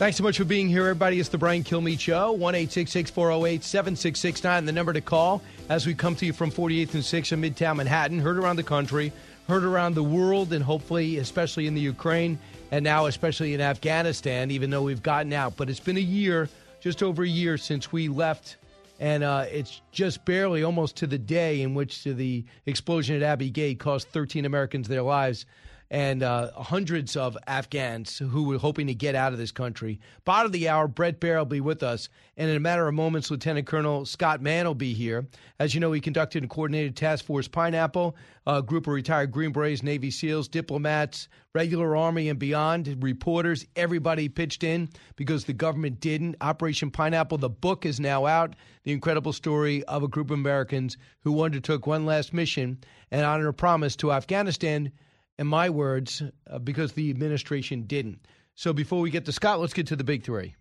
Thanks so much for being here, everybody. It's the Brian Kilmeade Show, 1 408 7669, the number to call as we come to you from 48th and 6th in Midtown Manhattan. Heard around the country, heard around the world, and hopefully, especially in the Ukraine, and now especially in Afghanistan, even though we've gotten out. But it's been a year, just over a year, since we left, and uh, it's just barely almost to the day in which the explosion at Abbey Gate cost 13 Americans their lives and uh, hundreds of Afghans who were hoping to get out of this country. Bottom of the hour, Brett Baier will be with us. And in a matter of moments, Lieutenant Colonel Scott Mann will be here. As you know, he conducted and coordinated Task Force Pineapple, a group of retired Green Berets, Navy SEALs, diplomats, regular Army and beyond, reporters. Everybody pitched in because the government didn't. Operation Pineapple, the book is now out. The incredible story of a group of Americans who undertook one last mission and honored a promise to Afghanistan – in my words, uh, because the administration didn't. So before we get to Scott, let's get to the big three.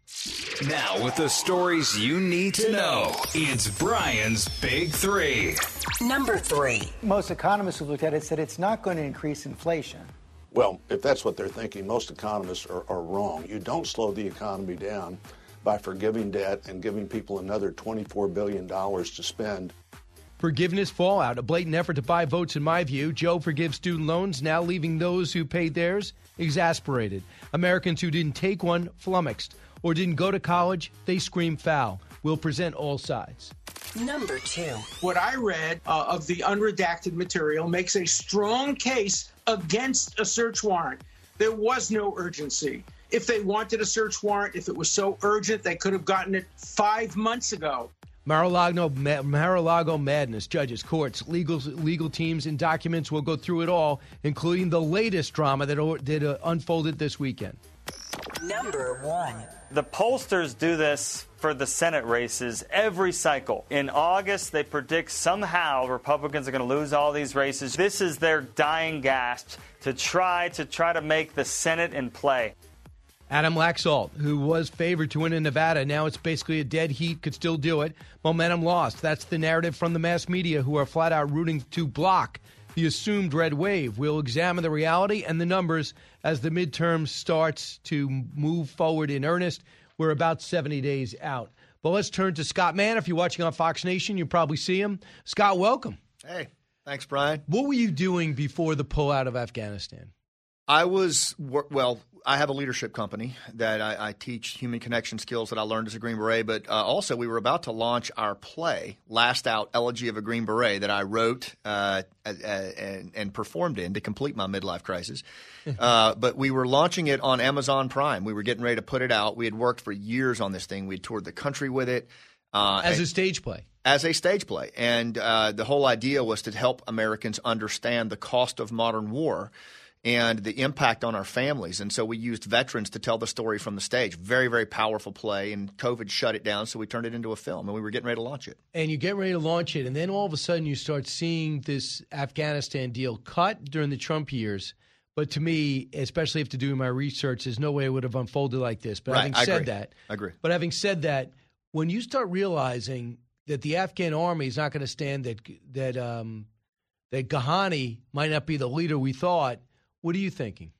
Now, with the stories you need to know, it's Brian's Big Three. Number three. Most economists who looked at it said it's not going to increase inflation. Well, if that's what they're thinking, most economists are, are wrong. You don't slow the economy down by forgiving debt and giving people another $24 billion to spend. Forgiveness fallout, a blatant effort to buy votes, in my view. Joe forgives student loans, now leaving those who paid theirs exasperated. Americans who didn't take one flummoxed or didn't go to college, they scream foul. We'll present all sides. Number two. What I read uh, of the unredacted material makes a strong case against a search warrant. There was no urgency. If they wanted a search warrant, if it was so urgent, they could have gotten it five months ago. Mar-a-Lago, Mar-a-Lago madness, judges, courts, legal legal teams, and documents. We'll go through it all, including the latest drama that did uh, unfolded this weekend. Number one. The pollsters do this for the Senate races every cycle. In August, they predict somehow Republicans are going to lose all these races. This is their dying gasp to try to try to make the Senate in play. Adam Laxalt, who was favored to win in Nevada, now it's basically a dead heat, could still do it. Momentum lost. That's the narrative from the mass media, who are flat out rooting to block the assumed red wave. We'll examine the reality and the numbers as the midterm starts to move forward in earnest. We're about 70 days out. But let's turn to Scott Mann. If you're watching on Fox Nation, you probably see him. Scott, welcome. Hey, thanks, Brian. What were you doing before the pullout of Afghanistan? I was well. I have a leadership company that I, I, teach human connection skills that I learned as a Green Beret. But uh, also, we were about to launch our play, "Last Out: Elegy of a Green Beret," that I wrote uh, and, and, performed in to complete my midlife crisis. uh, but we were launching it on Amazon Prime. We were getting ready to put it out. We had worked for years on this thing. We had toured the country with it uh, as a stage play as a stage play. And uh, the whole idea was to help Americans understand the cost of modern war and the impact on our families. And so we used veterans to tell the story from the stage. Very, very powerful play. And COVID shut it down, so we turned it into a film, and we were getting ready to launch it. And you get ready to launch it, and then all of a sudden you start seeing this Afghanistan deal cut during the Trump years. But to me, especially after doing my research, there's no way it would have unfolded like this. But Right, having I said agree. that, I agree. But having said that, when you start realizing that the Afghan army is not going to stand that that um, that Ghani might not be the leader we thought, what are you thinking?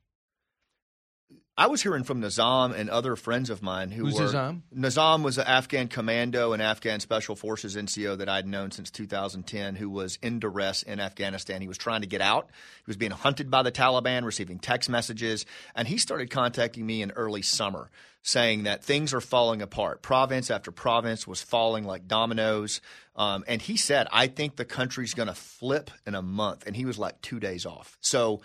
I was hearing from Nizam and other friends of mine who Who's were Nizam? Nizam was an Afghan commando and Afghan Special Forces NCO that I'd known since 2010, who was in duress in Afghanistan. He was trying to get out. He was being hunted by the Taliban, receiving text messages, and he started contacting me in early summer, saying that things are falling apart. Province after province was falling like dominoes. Um, and he said, "I think the country's going to flip in a month." And he was like two days off. So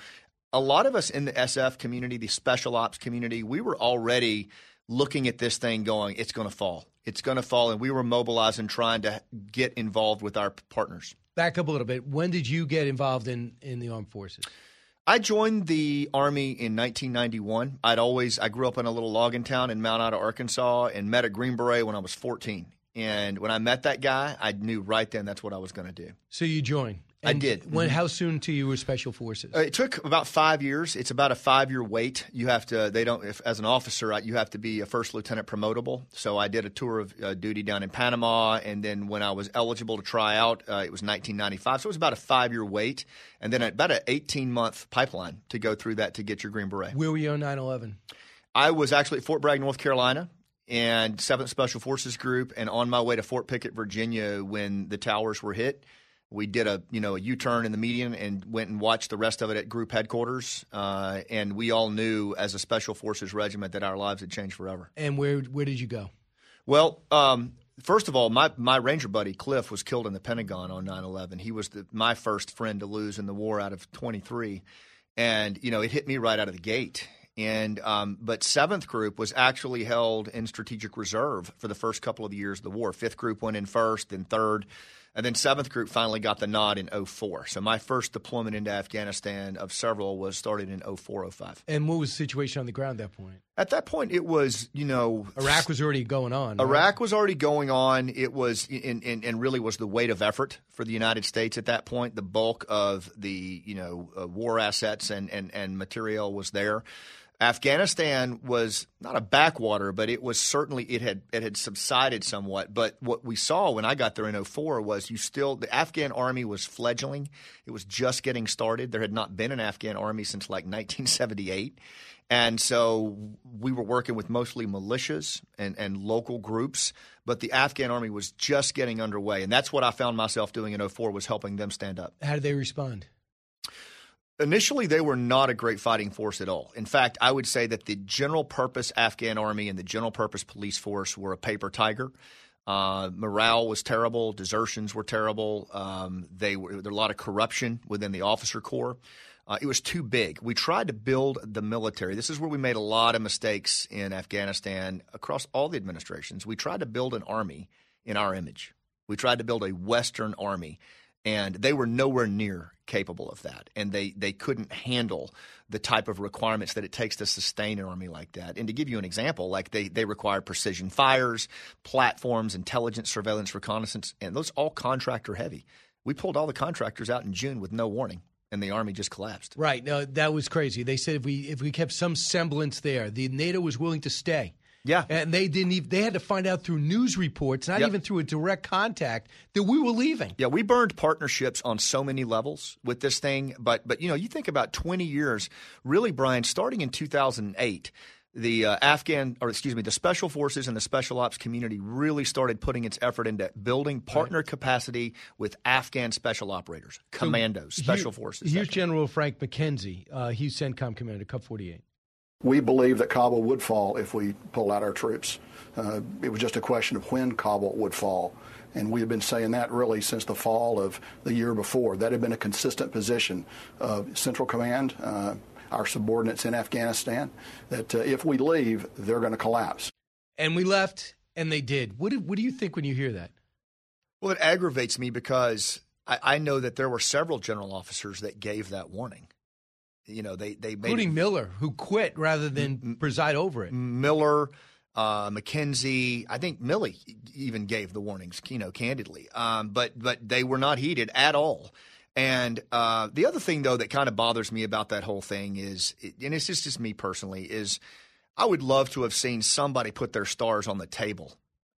a lot of us in the SF community, the special ops community, we were already looking at this thing going, it's going to fall. It's going to fall. And we were mobilizing, trying to get involved with our partners. Back up a little bit. When did you get involved in in the armed forces? I joined the Army in 1991. I'd always, I grew up in a little logging town in Mount Ida, Arkansas, and met a Green Beret when I was 14. And when I met that guy, I knew right then that's what I was going to do. So you joined. I did. When? Mhm. How soon to you were special forces? Uh, It took about five years. It's about a five-year wait. You have to. They don't. If, as an officer, you have to be a first lieutenant promotable. So I did a tour of uh, duty down in Panama, and then when I was eligible to try out, uh, it was 1995. So it was about a five-year wait, and then about an 18-month pipeline to go through that to get your Green Beret. Where were you on 9/11? I was actually at Fort Bragg, North Carolina, and Seventh Special Forces Group, and on my way to Fort Pickett, Virginia, when the towers were hit. We did a you know a U-turn in the median and went and watched the rest of it at group headquarters. Uh, and we all knew as a Special Forces regiment that our lives had changed forever. And where where did you go? Well, um, first of all, my, my Ranger buddy Cliff was killed in the Pentagon on 9 11. He was the, my first friend to lose in the war out of 23. And, you know, it hit me right out of the gate. And um, but seventh group was actually held in strategic reserve for the first couple of years of the war. Fifth group went in first, then third, and then seventh group finally got the nod in 04. So my first deployment into Afghanistan of several was started in 04, 05. And what was the situation on the ground at that point? At that point, it was you know Iraq was already going on. right? Iraq was already going on. It was, and, and, and really was the weight of effort for the United States at that point. The bulk of the, you know, uh, war assets and, and, and material was there. Afghanistan was not a backwater, but it was certainly it had it had subsided somewhat. But what we saw when I got there in 04 was you still the Afghan army was fledgling. It was just getting started. There had not been an Afghan army since like 1978. And so we were working with mostly militias and, and local groups, but the Afghan army was just getting underway. And that's what I found myself doing in 04 was helping them stand up. How did they respond? Initially, they were not a great fighting force at all. In fact, I would say that the general purpose Afghan army and the general purpose police force were a paper tiger. Uh, morale was terrible. Desertions were terrible. Um, they were, there was a lot of corruption within the officer corps. Uh, it was too big. We tried to build the military. This is where we made a lot of mistakes in Afghanistan across all the administrations. We tried to build an army in our image. We tried to build a Western army, and they were nowhere near capable of that. And they, they couldn't handle the type of requirements that it takes to sustain an army like that. And to give you an example, like they, they required precision fires, platforms, intelligence, surveillance, reconnaissance, and those all contractor heavy. We pulled all the contractors out in June with no warning and the army just collapsed. Right. No, that was crazy. They said if we if we kept some semblance there, the NATO was willing to stay. Yeah. And they didn't even they had to find out through news reports, not Yep. even through a direct contact, that we were leaving. Yeah, we burned partnerships on so many levels with this thing, but but you know, you think about 20 years, really Brian, starting in 2008, the uh, Afghan or excuse me, the special forces and the special ops community really started putting its effort into building partner capacity with Afghan special operators, commandos, special Here- forces. Here's General Frank McKenzie. Uh, he's CENTCOM commander, Cup 48. We believe that Kabul would fall if we pulled out our troops. Uh, it was just a question of when Kabul would fall. And we have been saying that really since the fall of the year before. That had been a consistent position of Central Command, uh, our subordinates in Afghanistan, that uh, if we leave, they're going to collapse. And we left, and they did. What do, what do you think when you hear that? Well, it aggravates me because I, I know that there were several general officers that gave that warning. You know, they they made Including Miller, who quit rather than preside over it. Miller, uh, McKenzie. I think Milley even gave the warnings, you know, candidly. Um, but but they were not heeded at all. And uh, the other thing, though, that kind of bothers me about that whole thing is, and it's just, just me personally, is I would love to have seen somebody put their stars on the table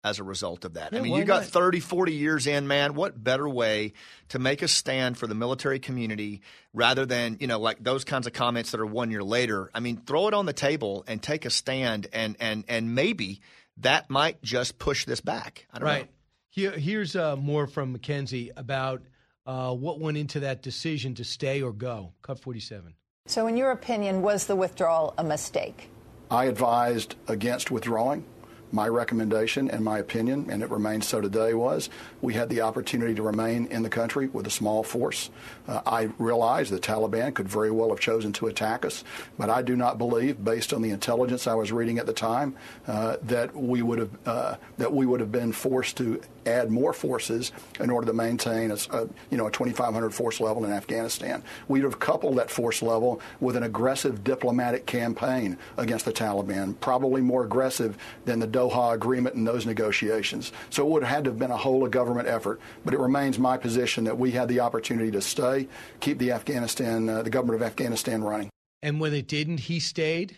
as a result of that. Yeah, I mean, you got not? 30, 40 years in, man. What better way to make a stand for the military community rather than, you know, like those kinds of comments that are one year later? I mean, throw it on the table and take a stand, and and and maybe that might just push this back. I don't right. know. Here, here's uh, more from McKenzie about uh, what went into that decision to stay or go. Cut 47. So, in your opinion, was the withdrawal a mistake? I advised against withdrawing. My recommendation and my opinion, and it remains so today, was we had the opportunity to remain in the country with a small force. Uh, I realize the Taliban could very well have chosen to attack us, but I do not believe, based on the intelligence I was reading at the time, uh, that we would have uh, that we would have been forced to add more forces in order to maintain a, a, you know a 2,500 force level in Afghanistan. We'd have coupled that force level with an aggressive diplomatic campaign against the Taliban, probably more aggressive than the Doha Agreement and those negotiations. So it would have had to have been a whole of government effort. But it remains my position that we had the opportunity to stay, keep the Afghanistan, uh, the government of Afghanistan running. And when it didn't, he stayed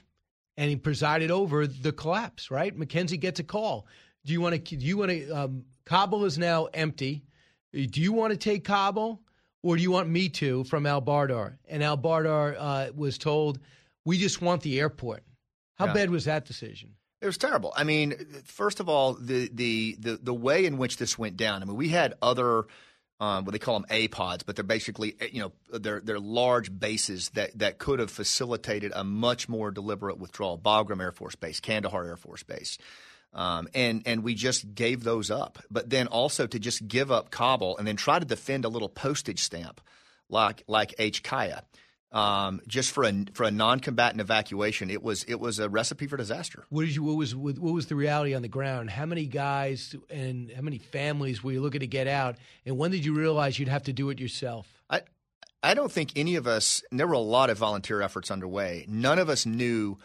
and he presided over the collapse, right? McKenzie gets a call. Do you want to, do you want to, um, Kabul is now empty. Do you want to take Kabul or do you want me to from Al Bardar? And Al Bardar uh, was told, we just want the airport. How Yeah. bad was that decision? It was terrible. I mean, first of all, the the the, the way in which this went down. I mean, we had other. Um, what they call them APODs, but they're basically you know they're they're large bases that that could have facilitated a much more deliberate withdrawal. Bagram Air Force Base, Kandahar Air Force Base, um, and and we just gave those up. But then also to just give up Kabul and then try to defend a little postage stamp like like HKIA, um, just for a for a non-combatant evacuation, it was it was a recipe for disaster. What did you? What was what was the reality on the ground? How many guys and how many families were you looking to get out? And when did you realize you'd have to do it yourself? I I don't think any of us. And there were a lot of volunteer efforts underway. None of us knew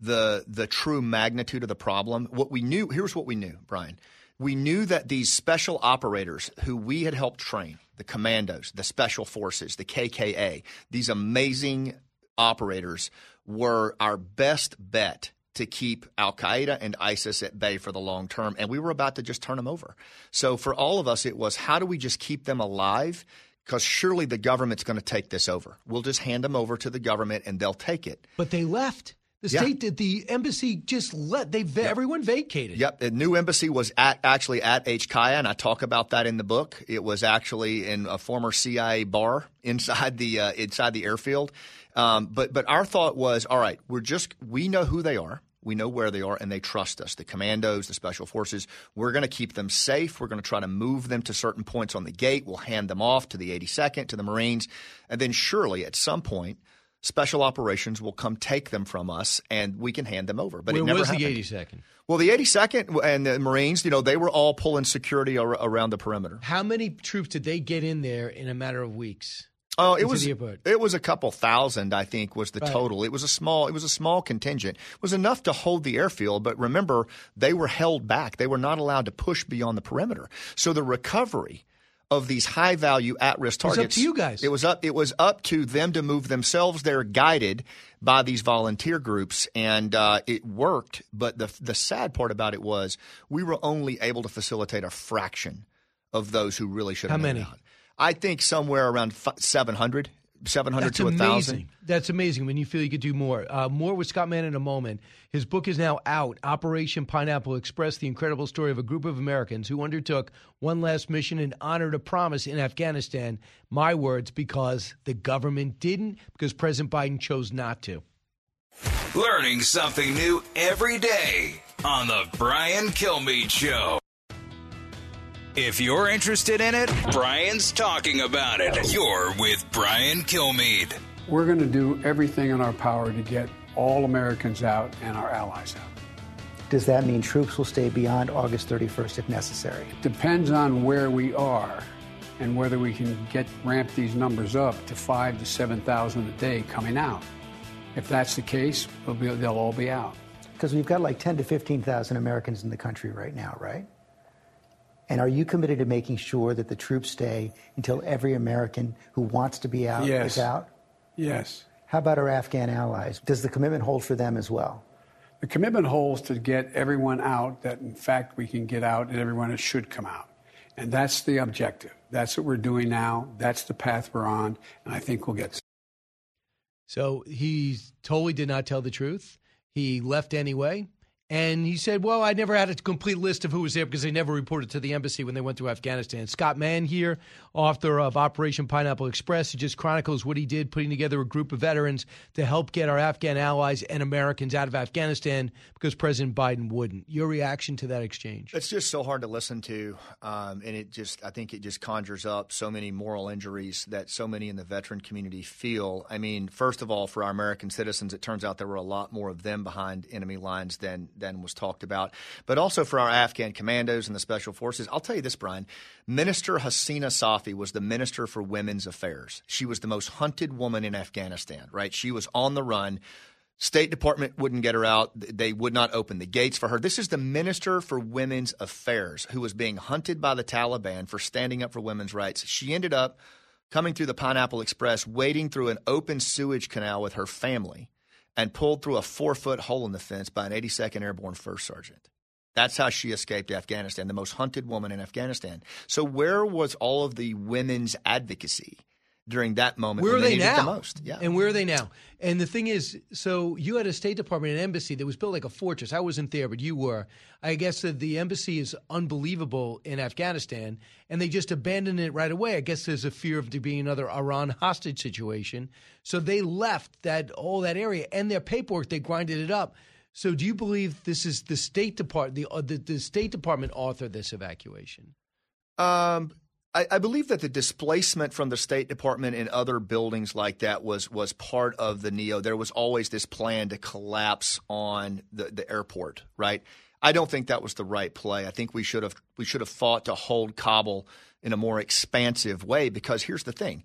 the the true magnitude of the problem. What we knew here's what we knew, Brian. We knew that these special operators who we had helped train, the commandos, the special forces, the KKA, these amazing operators were our best bet to keep Al Qaeda and ISIS at bay for the long term. And we were about to just turn them over. So for all of us, it was how do we just keep them alive? Because surely the government's going to take this over. We'll just hand them over to the government and they'll take it. But they left. The Yeah. state, the embassy just let they everyone vacated. Yep, the new embassy was at actually at HKIA, and I talk about that in the book. It was actually in a former CIA bar inside the uh, inside the airfield. Um, but but our thought was, all right, we're just we know who they are. We know where they are, and they trust us. The commandos, the special forces. We're going to keep them safe. We're going to try to move them to certain points on the gate. We'll hand them off to the 82nd, to the Marines, and then surely at some point, special operations will come take them from us, and we can hand them over. But Where it never was happened. the 82nd? Well, the 82nd and the Marines, you know, they were all pulling security ar- around the perimeter. How many troops did they get in there in a matter of weeks? Oh, it was it was a couple thousand, I think, was the Right. total. It was a small it was a small contingent. It was enough to hold the airfield, but remember, they were held back. They were not allowed to push beyond the perimeter. So the recovery of these high value at risk It was up targets to you guys. It was up it was up to them to move themselves. They're guided by these volunteer groups, and uh, it worked. But the the sad part about it was we were only able to facilitate a fraction of those who really should have How many? out. I think somewhere around fi- 700, 700 That's to 1,000. That's amazing when you feel you could do more. Uh, more with Scott Mann in a moment. His book is now out. Operation Pineapple Express, the incredible story of a group of Americans who undertook one last mission and honored a promise in Afghanistan. My words, because the government didn't, because President Biden chose not to. Learning something new every day on the Brian Kilmeade Show. If you're interested in it, Brian's talking about it. You're with Brian Kilmeade. We're going to do everything in our power to get all Americans out and our allies out. Does that mean troops will stay beyond August 31st if necessary? Depends on where we are and whether we can get ramp these numbers up to five to 7,000 a day coming out. If that's the case, they'll, be, they'll all be out. Because we've got like 10 to 15,000 Americans in the country right now, right? And are you committed to making sure that the troops stay until every American who wants to be out Yes. is out? Yes. How about our Afghan allies? Does the commitment hold for them as well? The commitment holds to get everyone out that, in fact, we can get out and everyone should come out. And that's the objective. That's what we're doing now. That's the path we're on. And I think we'll get. So he totally did not tell the truth. He left anyway. And he said, Well, I never had a complete list of who was there because they never reported to the embassy when they went to Afghanistan. Scott Mann here, author of Operation Pineapple Express, he just chronicles what he did putting together a group of veterans to help get our Afghan allies and Americans out of Afghanistan because President Biden wouldn't. Your reaction to that exchange? It's just so hard to listen to, um, and it just I think it just conjures up so many moral injuries that so many in the veteran community feel. I mean, first of all, for our American citizens, it turns out there were a lot more of them behind enemy lines than than was talked about, but also for our Afghan commandos and the special forces. I'll tell you this, Brian. Minister Hasina Safi was the Minister for Women's Affairs. She was the most hunted woman in Afghanistan. Right? She was on the run. State Department wouldn't get her out. They would not open the gates for her. This is the Minister for Women's Affairs who was being hunted by the Taliban for standing up for women's rights. She ended up coming through the Pineapple Express, wading through an open sewage canal with her family, and pulled through a four foot hole in the fence by an 82nd Airborne First Sergeant. That's how she escaped Afghanistan, the most hunted woman in Afghanistan. So, where was all of the women's advocacy during that moment? Where are they it now? The most? Yeah. And where are they now? And the thing is, so you had a State Department and embassy that was built like a fortress. I wasn't there, but you were. I guess that the embassy is unbelievable in Afghanistan, and they just abandoned it right away. I guess there's a fear of there being another Iran hostage situation. So they left that all that area and their paperwork. They grinded it up. So do you believe this is the State Department? The, uh, the the State Department authored this evacuation? Um, I, I believe that the displacement from the State Department and other buildings like that was was part of the neo. There was always this plan to collapse on the, the airport, right? I don't think that was the right play. I think we should have we should have fought to hold Kabul in a more expansive way because here's the thing.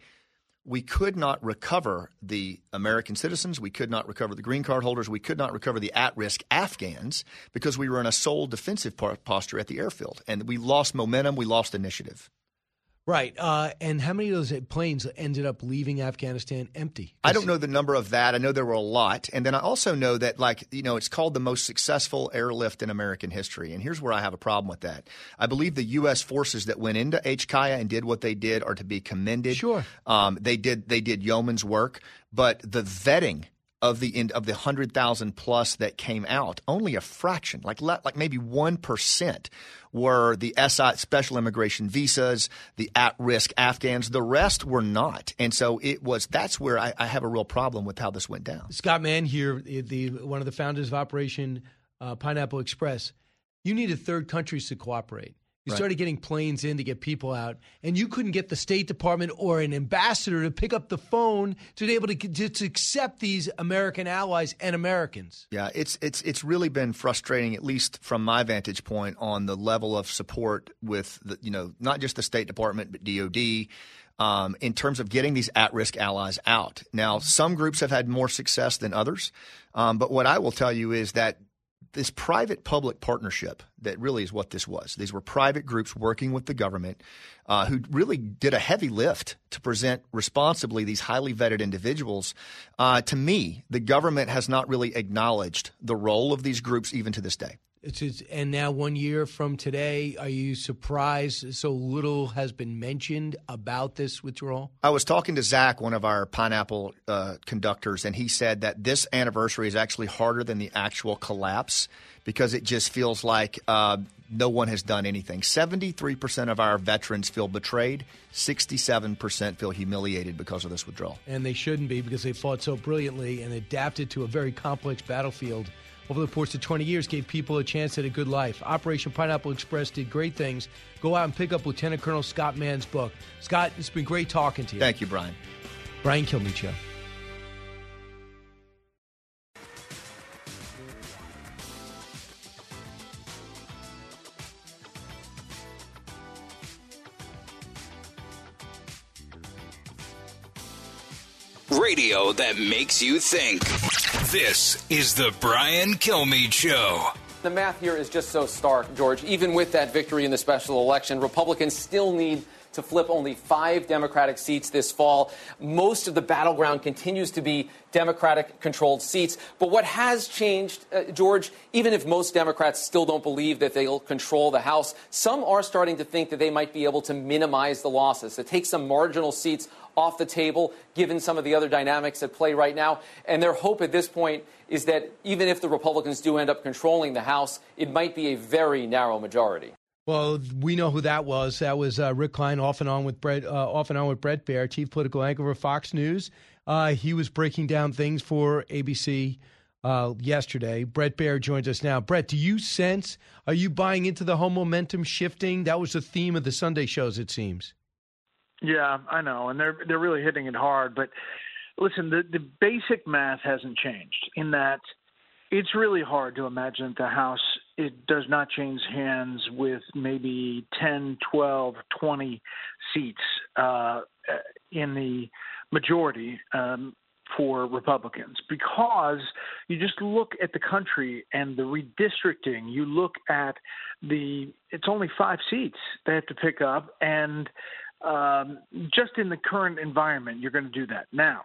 We could not recover the American citizens. We could not recover the green card holders. We could not recover the at risk Afghans because we were in a sole defensive posture at the airfield. And we lost momentum. We lost initiative. Right. Uh, and how many of those planes ended up leaving Afghanistan empty? I don't know the number of that. I know there were a lot. And then I also know that, like, you know, it's called the most successful airlift in American history. And here's where I have a problem with that. I believe the U.S. forces that went into HKIA and did what they did are to be commended. Sure. Um, they did they did yeoman's work, but the vetting of the end of the hundred thousand plus that came out, only a fraction, like like maybe one percent, were the SI special immigration visas, the at risk Afghans. The rest were not, and so it was. That's where I, I have a real problem with how this went down. Scott Mann here, the, the one of the founders of Operation uh, Pineapple Express. You needed third countries to cooperate. You Right. started getting planes in to get people out, and you couldn't get the State Department or an ambassador to pick up the phone to be able to, to, to accept these American allies and Americans. Yeah, it's it's it's really been frustrating, at least from my vantage point, on the level of support with the you know not just the State Department but DoD. Um, in terms of getting these at-risk allies out. Now, some groups have had more success than others, um, but what I will tell you is that this private-public partnership that really is what this was. These were private groups working with the government uh, who really did a heavy lift to present responsibly these highly vetted individuals. Uh, to me, the government has not really acknowledged the role of these groups even to this day. And now, one year from today, are you surprised so little has been mentioned about this withdrawal? I was talking to Zach, one of our pineapple uh, conductors, and he said that this anniversary is actually harder than the actual collapse because it just feels like uh, no one has done anything. 73% of our veterans feel betrayed, 67% feel humiliated because of this withdrawal. And they shouldn't be because they fought so brilliantly and adapted to a very complex battlefield over the course of 20 years, gave people a chance at a good life. Operation Pineapple Express did great things. Go out and pick up Lieutenant Colonel Scott Mann's book. Scott, it's been great talking to you. Thank you, Brian. Brian Kilmeade Show. Radio that makes you think. This is the Brian Kilmeade Show. the math here is just so stark, George. Even with that victory in the special election, Republicans still need to flip only five Democratic seats this fall. Most of the battleground continues to be Democratic controlled seats. But what has changed, uh, George, even if most Democrats still don't believe that they'll control the House, some are starting to think that they might be able to minimize the losses, to take some marginal seats off the table, given some of the other dynamics at play right now. And their hope at this point is that even if the Republicans do end up controlling the House, it might be a very narrow majority. Well, we know who that was. That was uh, Rick Klein, off and on with Brett, uh, off and on with Bret Baier, chief political anchor for Fox News. Uh, he was breaking down things for ABC uh, yesterday. Brett Baier joins us now. Brett, do you sense? Are you buying into the whole momentum shifting? That was the theme of the Sunday shows, it seems. Yeah, I know, and they're they're really hitting it hard. But listen, the the basic math hasn't changed in that it's really hard to imagine the House it does not change hands with maybe 10, 12, 20 seats uh, in the majority um, for Republicans because you just look at the country and the redistricting. You look at the it's only five seats they have to pick up, and um, just in the current environment, you're going to do that now.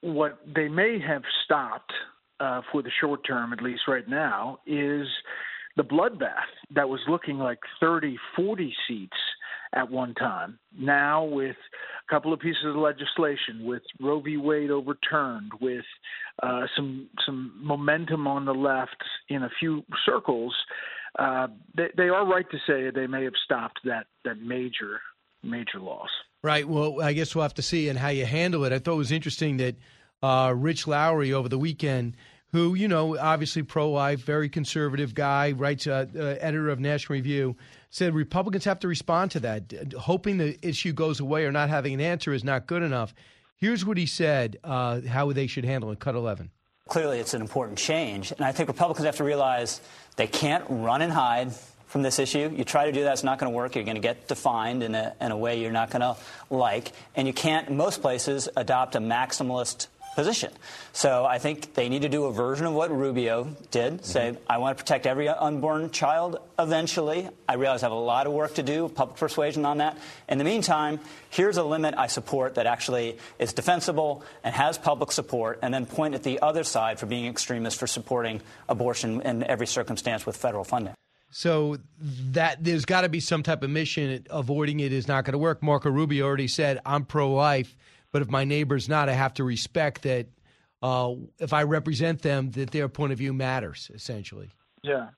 What they may have stopped uh, for the short term, at least right now, is the bloodbath that was looking like 30, 40 seats at one time. Now, with a couple of pieces of legislation, with Roe v. Wade overturned, with uh, some some momentum on the left in a few circles, uh, they, they are right to say they may have stopped that that major major loss. Right. Well, I guess we'll have to see and how you handle it. I thought it was interesting that uh, Rich Lowry over the weekend, who, you know, obviously pro life, very conservative guy, writes, uh, uh, editor of National Review, said Republicans have to respond to that. Hoping the issue goes away or not having an answer is not good enough. Here's what he said uh, how they should handle it. Cut 11. Clearly, it's an important change. And I think Republicans have to realize they can't run and hide from this issue. You try to do that, it's not going to work. You're going to get defined in a, in a way you're not going to like. And you can't, in most places, adopt a maximalist position. So I think they need to do a version of what Rubio did mm-hmm. say, I want to protect every unborn child eventually. I realize I have a lot of work to do, public persuasion on that. In the meantime, here's a limit I support that actually is defensible and has public support, and then point at the other side for being extremist for supporting abortion in every circumstance with federal funding. So that there's got to be some type of mission. Avoiding it is not going to work. Marco Rubio already said, "I'm pro-life, but if my neighbor's not, I have to respect that. Uh, if I represent them, that their point of view matters. Essentially." Yeah,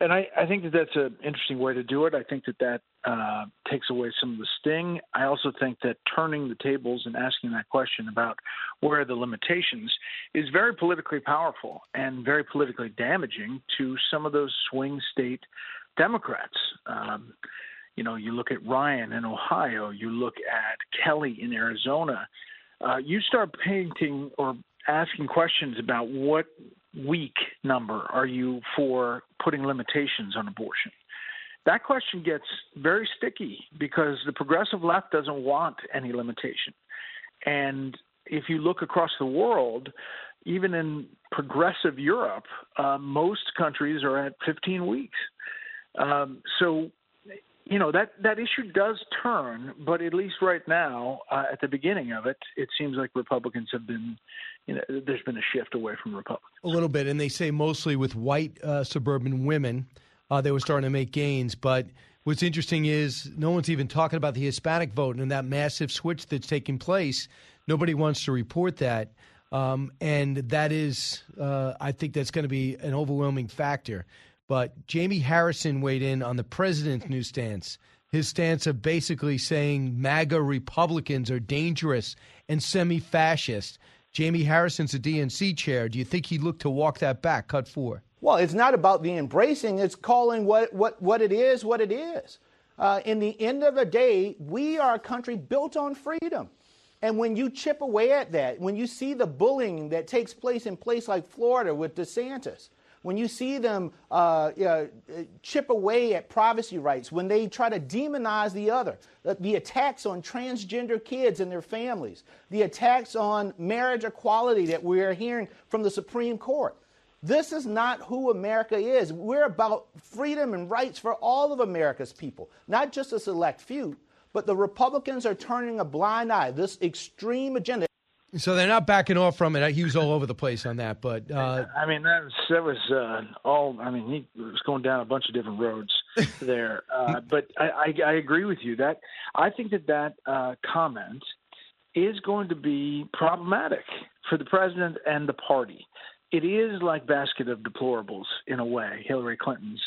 and I, I think that that's an interesting way to do it. I think that that uh, takes away some of the sting. I also think that turning the tables and asking that question about where are the limitations is very politically powerful and very politically damaging to some of those swing state Democrats. Um, you know, you look at Ryan in Ohio, you look at Kelly in Arizona. Uh, you start painting or asking questions about what weak number are you for putting limitations on abortion? That question gets very sticky because the progressive left doesn't want any limitation. And if you look across the world, even in progressive Europe, uh, most countries are at 15 weeks. Um, so, you know that that issue does turn, but at least right now, uh, at the beginning of it, it seems like Republicans have been you know, there's been a shift away from Republicans. A little bit, and they say mostly with white uh, suburban women, uh, they were starting to make gains. But what's interesting is no one's even talking about the Hispanic vote and that massive switch that's taking place. Nobody wants to report that. Um, and that is, uh, I think that's going to be an overwhelming factor. But Jamie Harrison weighed in on the president's new stance. His stance of basically saying MAGA Republicans are dangerous and semi fascist. Jamie Harrison's a DNC chair. Do you think he'd look to walk that back? Cut four. Well, it's not about the embracing, it's calling what, what, what it is what it is. Uh, in the end of the day, we are a country built on freedom. And when you chip away at that, when you see the bullying that takes place in places like Florida with DeSantis, when you see them uh, chip away at privacy rights, when they try to demonize the other, the, the, attacks on transgender kids and their families, the attacks on marriage equality that we are hearing from the Supreme Court, This is not who America is. We're about freedom and rights for all of America's people, not just a select few. But the Republicans are turning a blind eye. This extreme agenda. So they're not backing off from it. He was all over the place on that, but uh, I mean that was that was uh, all. I mean he was going down a bunch of different roads there. Uh, but I, I, I agree with you that I think that that uh, comment is going to be problematic for the president and the party. It is like basket of deplorables in a way. Hillary Clinton's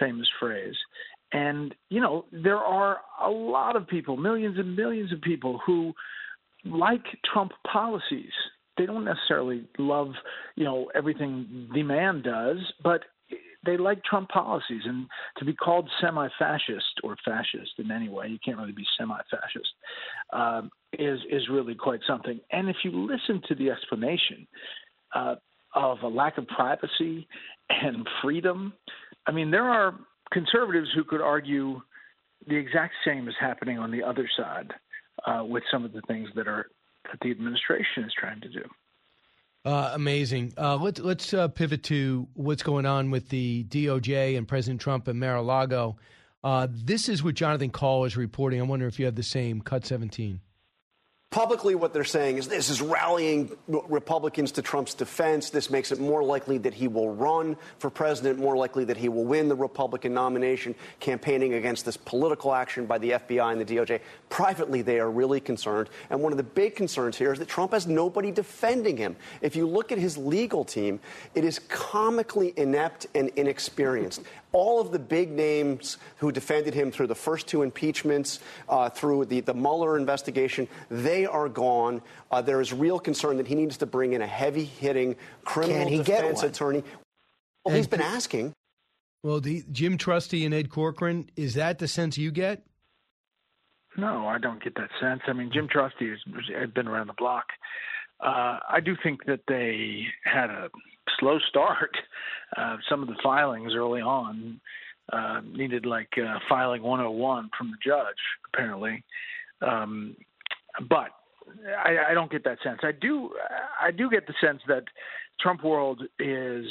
famous phrase. And you know there are a lot of people, millions and millions of people who like Trump policies. They don't necessarily love, you know, everything the man does, but they like Trump policies. And to be called semi-fascist or fascist in any way, you can't really be semi-fascist, uh, is is really quite something. And if you listen to the explanation uh, of a lack of privacy and freedom, I mean, there are conservatives who could argue the exact same is happening on the other side uh, with some of the things that are that the administration is trying to do. Uh, amazing. Uh, let's let's uh, pivot to what's going on with the DOJ and President Trump and Mar-a-Lago. Uh, this is what Jonathan Karl is reporting. I wonder if you have the same. Cut seventeen. Publicly, what they're saying is this is rallying Republicans to Trump's defense. This makes it more likely that he will run for president, more likely that he will win the Republican nomination, campaigning against this political action by the FBI and the DOJ. Privately, they are really concerned. And one of the big concerns here is that Trump has nobody defending him. If you look at his legal team, it is comically inept and inexperienced all of the big names who defended him through the first two impeachments, uh, through the, the Mueller investigation, they are gone. Uh, there is real concern that he needs to bring in a heavy hitting criminal defense attorney. Well, he's been asking. Well, the, Jim Trusty and Ed Corcoran, is that the sense you get? No, I don't get that sense. I mean, Jim Trusty has, has been around the block. Uh, I do think that they had a slow start. Uh, some of the filings early on uh, needed like uh, filing 101 from the judge, apparently. Um, but I, I don't get that sense. I do. I do get the sense that Trump world is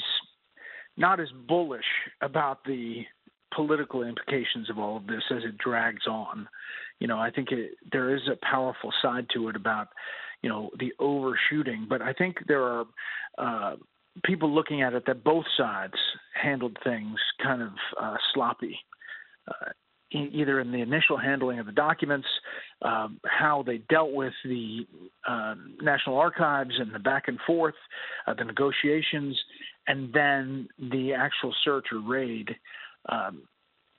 not as bullish about the political implications of all of this as it drags on. You know, I think it, there is a powerful side to it about you know the overshooting, but I think there are uh, people looking at it that both sides handled things kind of uh, sloppy. Uh, either in the initial handling of the documents, um, how they dealt with the uh, National Archives and the back and forth, uh, the negotiations, and then the actual search or raid. Um,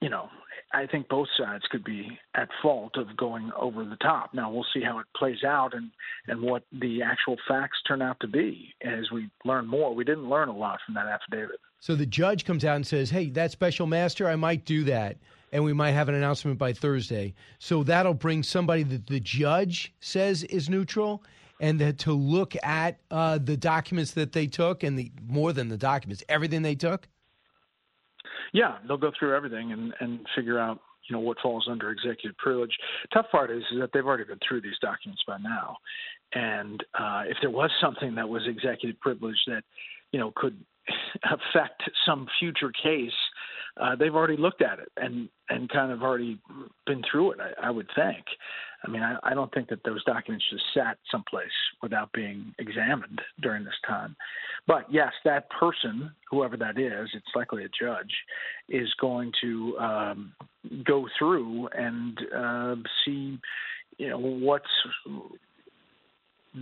you know, I think both sides could be at fault of going over the top. Now we'll see how it plays out and and what the actual facts turn out to be as we learn more. We didn't learn a lot from that affidavit. So the judge comes out and says, "Hey, that special master, I might do that." And we might have an announcement by Thursday. So that'll bring somebody that the judge says is neutral, and that to look at uh, the documents that they took, and the more than the documents, everything they took. Yeah, they'll go through everything and and figure out you know what falls under executive privilege. Tough part is, is that they've already been through these documents by now, and uh, if there was something that was executive privilege that you know could affect some future case, uh, they've already looked at it and and kind of already been through it. I, I would think. I mean, I, I don't think that those documents just sat someplace without being examined during this time. But yes, that person, whoever that is, it's likely a judge, is going to um, go through and uh, see, you know, what's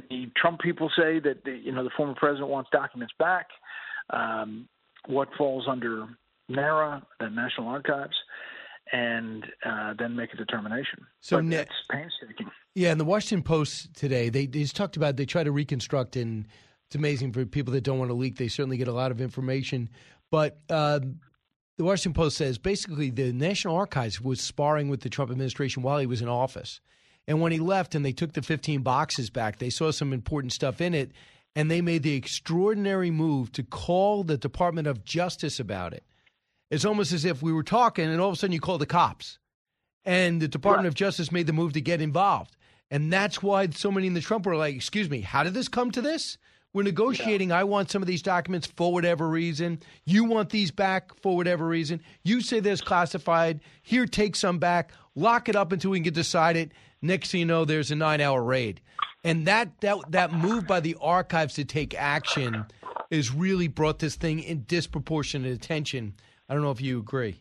the Trump people say that the, you know the former president wants documents back. Um, what falls under NARA, the National Archives, and uh, then make a determination. So but ne- painstaking. Yeah, in the Washington Post today, they, they just talked about they try to reconstruct, and it's amazing for people that don't want to leak. They certainly get a lot of information, but uh, the Washington Post says basically the National Archives was sparring with the Trump administration while he was in office, and when he left and they took the 15 boxes back, they saw some important stuff in it, and they made the extraordinary move to call the Department of Justice about it. It's almost as if we were talking, and all of a sudden you call the cops. And the Department of Justice made the move to get involved. And that's why so many in the Trump were like, excuse me, how did this come to this? We're negotiating. I want some of these documents for whatever reason. You want these back for whatever reason. You say there's classified. Here, take some back. Lock it up until we can decide it. Next thing you know, there's a nine-hour raid, and that that that move by the archives to take action has really brought this thing in disproportionate attention. I don't know if you agree.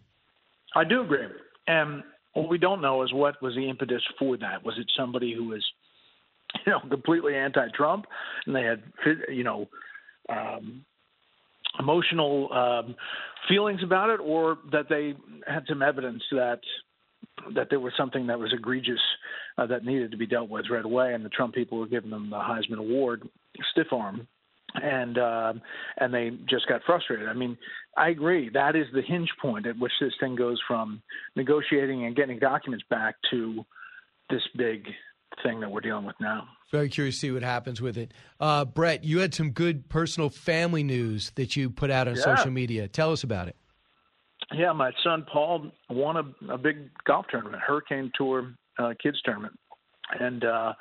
I do agree. And what we don't know is what was the impetus for that. Was it somebody who was, you know, completely anti-Trump, and they had, you know, um, emotional um, feelings about it, or that they had some evidence that that there was something that was egregious uh, that needed to be dealt with right away, and the Trump people were giving them the Heisman Award, stiff arm, and uh, and they just got frustrated. I mean, I agree. That is the hinge point at which this thing goes from negotiating and getting documents back to this big thing that we're dealing with now. Very curious to see what happens with it. Uh, Brett, you had some good personal family news that you put out on Yeah. social media. Tell us about it. Yeah, my son Paul won a, a big golf tournament, Hurricane Tour uh, kids tournament, and uh,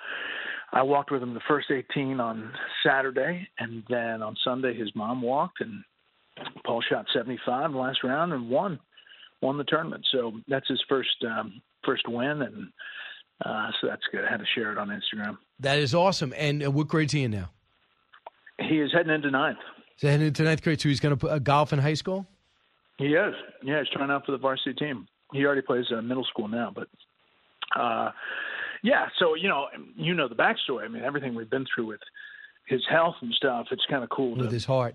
I walked with him the first 18 on Saturday, and then on Sunday his mom walked, and Paul shot 75 in the last round and won won the tournament. So that's his first um, first win, and uh, so that's good. I had to share it on Instagram. That is awesome. And uh, what grade's he in now? He is heading into ninth. Is heading into ninth grade? So he's going to put uh, golf in high school? He is. Yeah, he's trying out for the varsity team. He already plays uh, middle school now, but uh, yeah. So you know, you know the backstory. I mean, everything we've been through with his health and stuff. It's kind of cool With to his heart.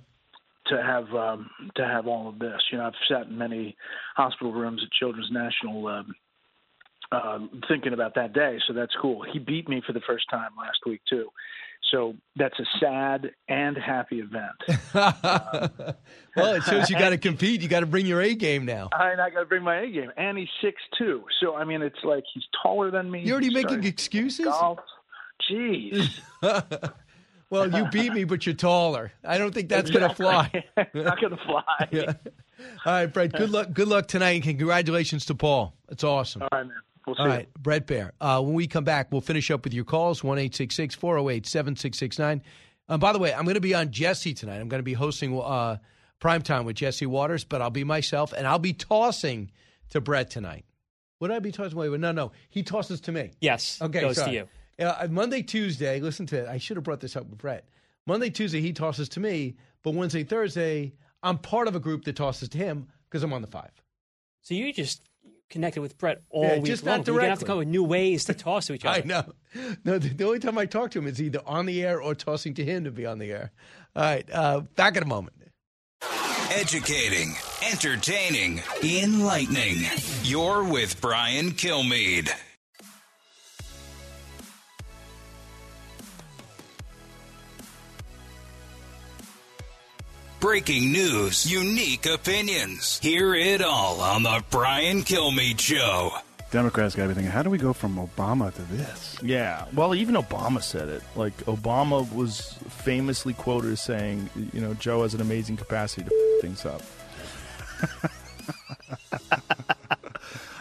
to have um, to have all of this. You know, I've sat in many hospital rooms at Children's National. Um, uh, thinking about that day, so that's cool. He beat me for the first time last week too, so that's a sad and happy event. well, it shows you got to compete. You got to bring your A game now. And I got to bring my A game, and he's six two. So I mean, it's like he's taller than me. You're already He's making excuses? Golf. Jeez. well, you beat me, but you're taller. I don't think that's going to fly. Not going to fly. Yeah. All right, Brett. Good luck. Good luck tonight, and congratulations to Paul. It's awesome. All right, man. We'll see All you. Brett Baier. Uh, when we come back, we'll finish up with your calls one eight six six four zero eight seven six six nine. And by the way, I'm going to be on Jesse tonight. I'm going to be hosting uh, primetime with Jesse Watters, but I'll be myself, and I'll be tossing to Brett tonight. Would I be tossing? Wait, wait, no, no. He tosses to me. Yes. Okay, goes sorry. to you. Uh, Monday, Tuesday. Listen to it. I should have brought this up with Brett. Monday, Tuesday, he tosses to me, but Wednesday, Thursday, I'm part of a group that tosses to him because I'm on the five. So you just connected with Brett all Yeah, week just long. not You're gonna have to come up with new ways to toss to each other. I know. No, the, the only time I talk to him is either on the air or tossing to him to be on the air. All right, uh, back in a moment. Educating, entertaining, enlightening. You're with Brian Kilmeade. Breaking news, unique opinions. Hear it all on the Brian Kilmeade Show. Democrats got to be thinking, how do we go from Obama to this? Yeah, well, even Obama said it. Like Obama was famously quoted as saying, you know, Joe has an amazing capacity to f- things up.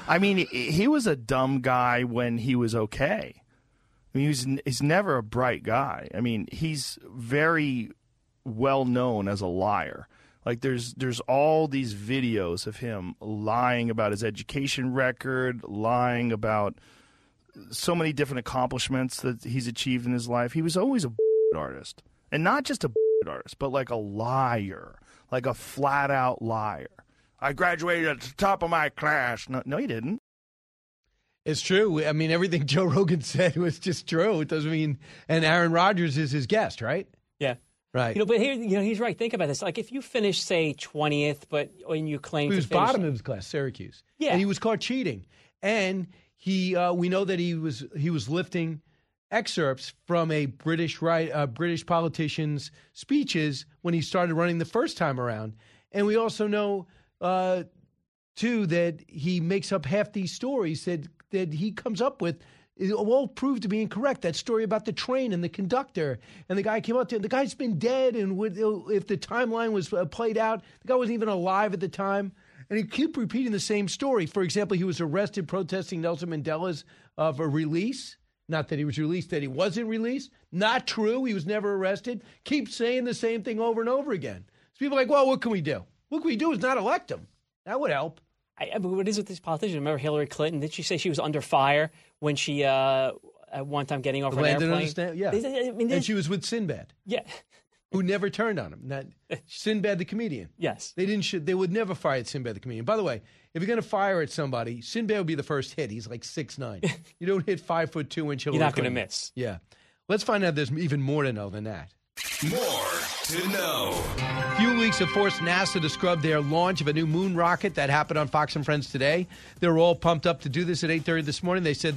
I mean, he was a dumb guy when he was okay. I mean, he's he's never a bright guy. I mean, he's very well known as a liar. Like there's there's all these videos of him lying about his education record, lying about so many different accomplishments that he's achieved in his life. He was always a artist, and not just a artist, but like a liar, like a flat out liar. I graduated at the top of my class. No, no, he didn't. It's true. I mean, everything Joe Rogan said was just true. It doesn't mean, and Aaron Rodgers is his guest, right? Yeah. Right. You know, but here, you know, he's right. Think about this. Like, if you finish, say, twentieth, but when you claim He to was finish, bottom of his class, Syracuse. Yeah. and he was caught cheating, and he uh, we know that he was he was lifting excerpts from a British right uh, British politician's speeches when he started running the first time around, and we also know uh, too that he makes up half these stories that that he comes up with. It all proved to be incorrect. That story about the train and the conductor and the guy came up to him. The guy's been dead, and would, if the timeline was uh, played out, the guy wasn't even alive at the time. And he keep repeating the same story. For example, he was arrested protesting Nelson Mandela's of a release Not that he was released, that he wasn't released. Not true. He was never arrested. Keep saying the same thing over and over again. So people are like, well, what can we do? What can we do is not elect him. That would help. I, I mean, what is with these politicians? Remember Hillary Clinton? Did she say she was under fire when she uh, at one time getting off an Landed on airplane? yeah. I mean, and she was with Sinbad. Yeah. Who never turned on him. Not Sinbad the comedian. Yes. They didn't should they would never fire at Sinbad the comedian. By the way, if you're gonna fire at somebody, Sinbad would be the first hit. He's like six nine. you don't hit five foot two inch Hillary You're not gonna miss. Yeah. Let's find out there's even more to know than that. More to know. Few weeks have forced NASA to scrub their launch of a new moon rocket that happened on Fox and Friends today. They're all pumped up to do this at 8:30 this morning. They said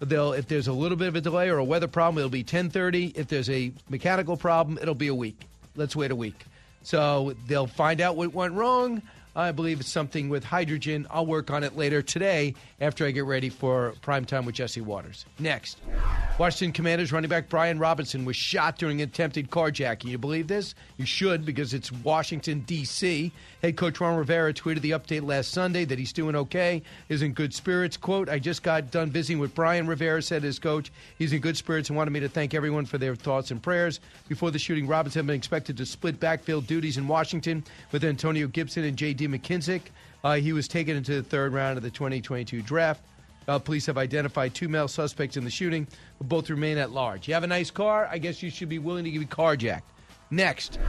they'll if there's a little bit of a delay or a weather problem, it'll be 10:30. If there's a mechanical problem, it'll be a week. Let's wait a week. So they'll find out what went wrong. I believe it's something with hydrogen. I'll work on it later today after I get ready for prime time with Jesse Watters. Next, Washington Commanders running back Brian Robinson was shot during an attempted carjacking. You believe this? You should because it's Washington, D.C. Head coach Ron Rivera tweeted the update last Sunday that he's doing okay, is in good spirits. Quote, I just got done visiting with Brian Rivera, said his coach. He's in good spirits and wanted me to thank everyone for their thoughts and prayers. Before the shooting, Robinson had been expected to split backfield duties in Washington with Antonio Gibson and J.D. McKissic. Uh, he was taken into the third round of the 2022 draft. Uh, police have identified two male suspects in the shooting, who both remain at large. You have a nice car? I guess you should be willing to be carjacked. Next.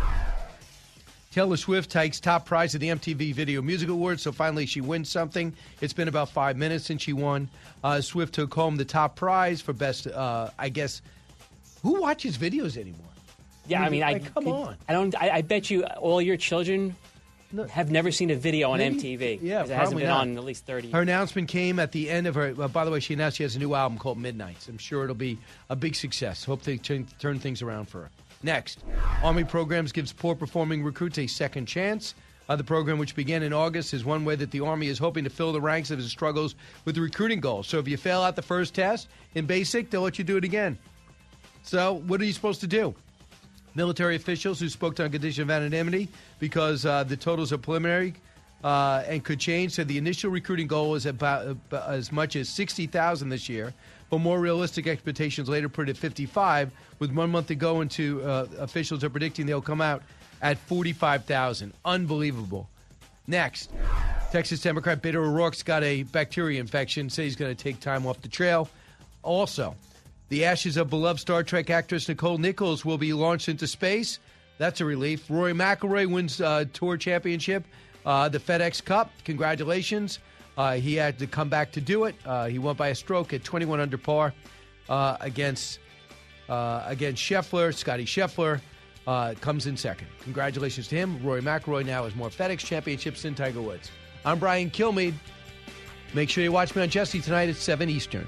Taylor Swift takes top prize at the MTV Video Music Awards, so finally she wins something. It's been about five minutes since she won. Uh, Swift took home the top prize for best, uh, I guess. Who watches videos anymore? Yeah, I mean, I Like, come on. I don't. I, I bet you all your children have never seen a video on Maybe- MTV. Yeah, it hasn't been not. on at least thirty. Her announcement came at the end of her. Well, by the way, she announced she has a new album called Midnights. I'm sure it'll be a big success. Hope they turn, turn things around for her. Next, Army Programs gives poor performing recruits a second chance. Uh, the program, which began in August, is one way that the Army is hoping to fill the ranks of its struggles with the recruiting goals. So if you fail out the first test in basic, they'll let you do it again. So what are you supposed to do? Military officials who spoke on condition of anonymity because uh, the totals are preliminary uh, and could change said the initial recruiting goal is about, about as much as 60,000 this year, but more realistic expectations later put it at 55. With one month to go into uh, officials are predicting they'll come out at 45,000. Unbelievable. Next, Texas Democrat Beto O'Rourke's got a bacteria infection. Says he's going to take time off the trail. Also, the ashes of beloved Star Trek actress Nichelle Nichols will be launched into space. That's a relief. Rory McIlroy wins uh, Tour Championship, uh, the FedEx Cup. Congratulations. Uh, he had to come back to do it. Uh, he went by a stroke at 21 under par uh, against uh, against Scheffler. Scotty Scheffler uh, comes in second. Congratulations to him. Rory McIlroy now has more FedEx championships than Tiger Woods. I'm Brian Kilmeade. Make sure you watch me on Jesse tonight at 7 Eastern.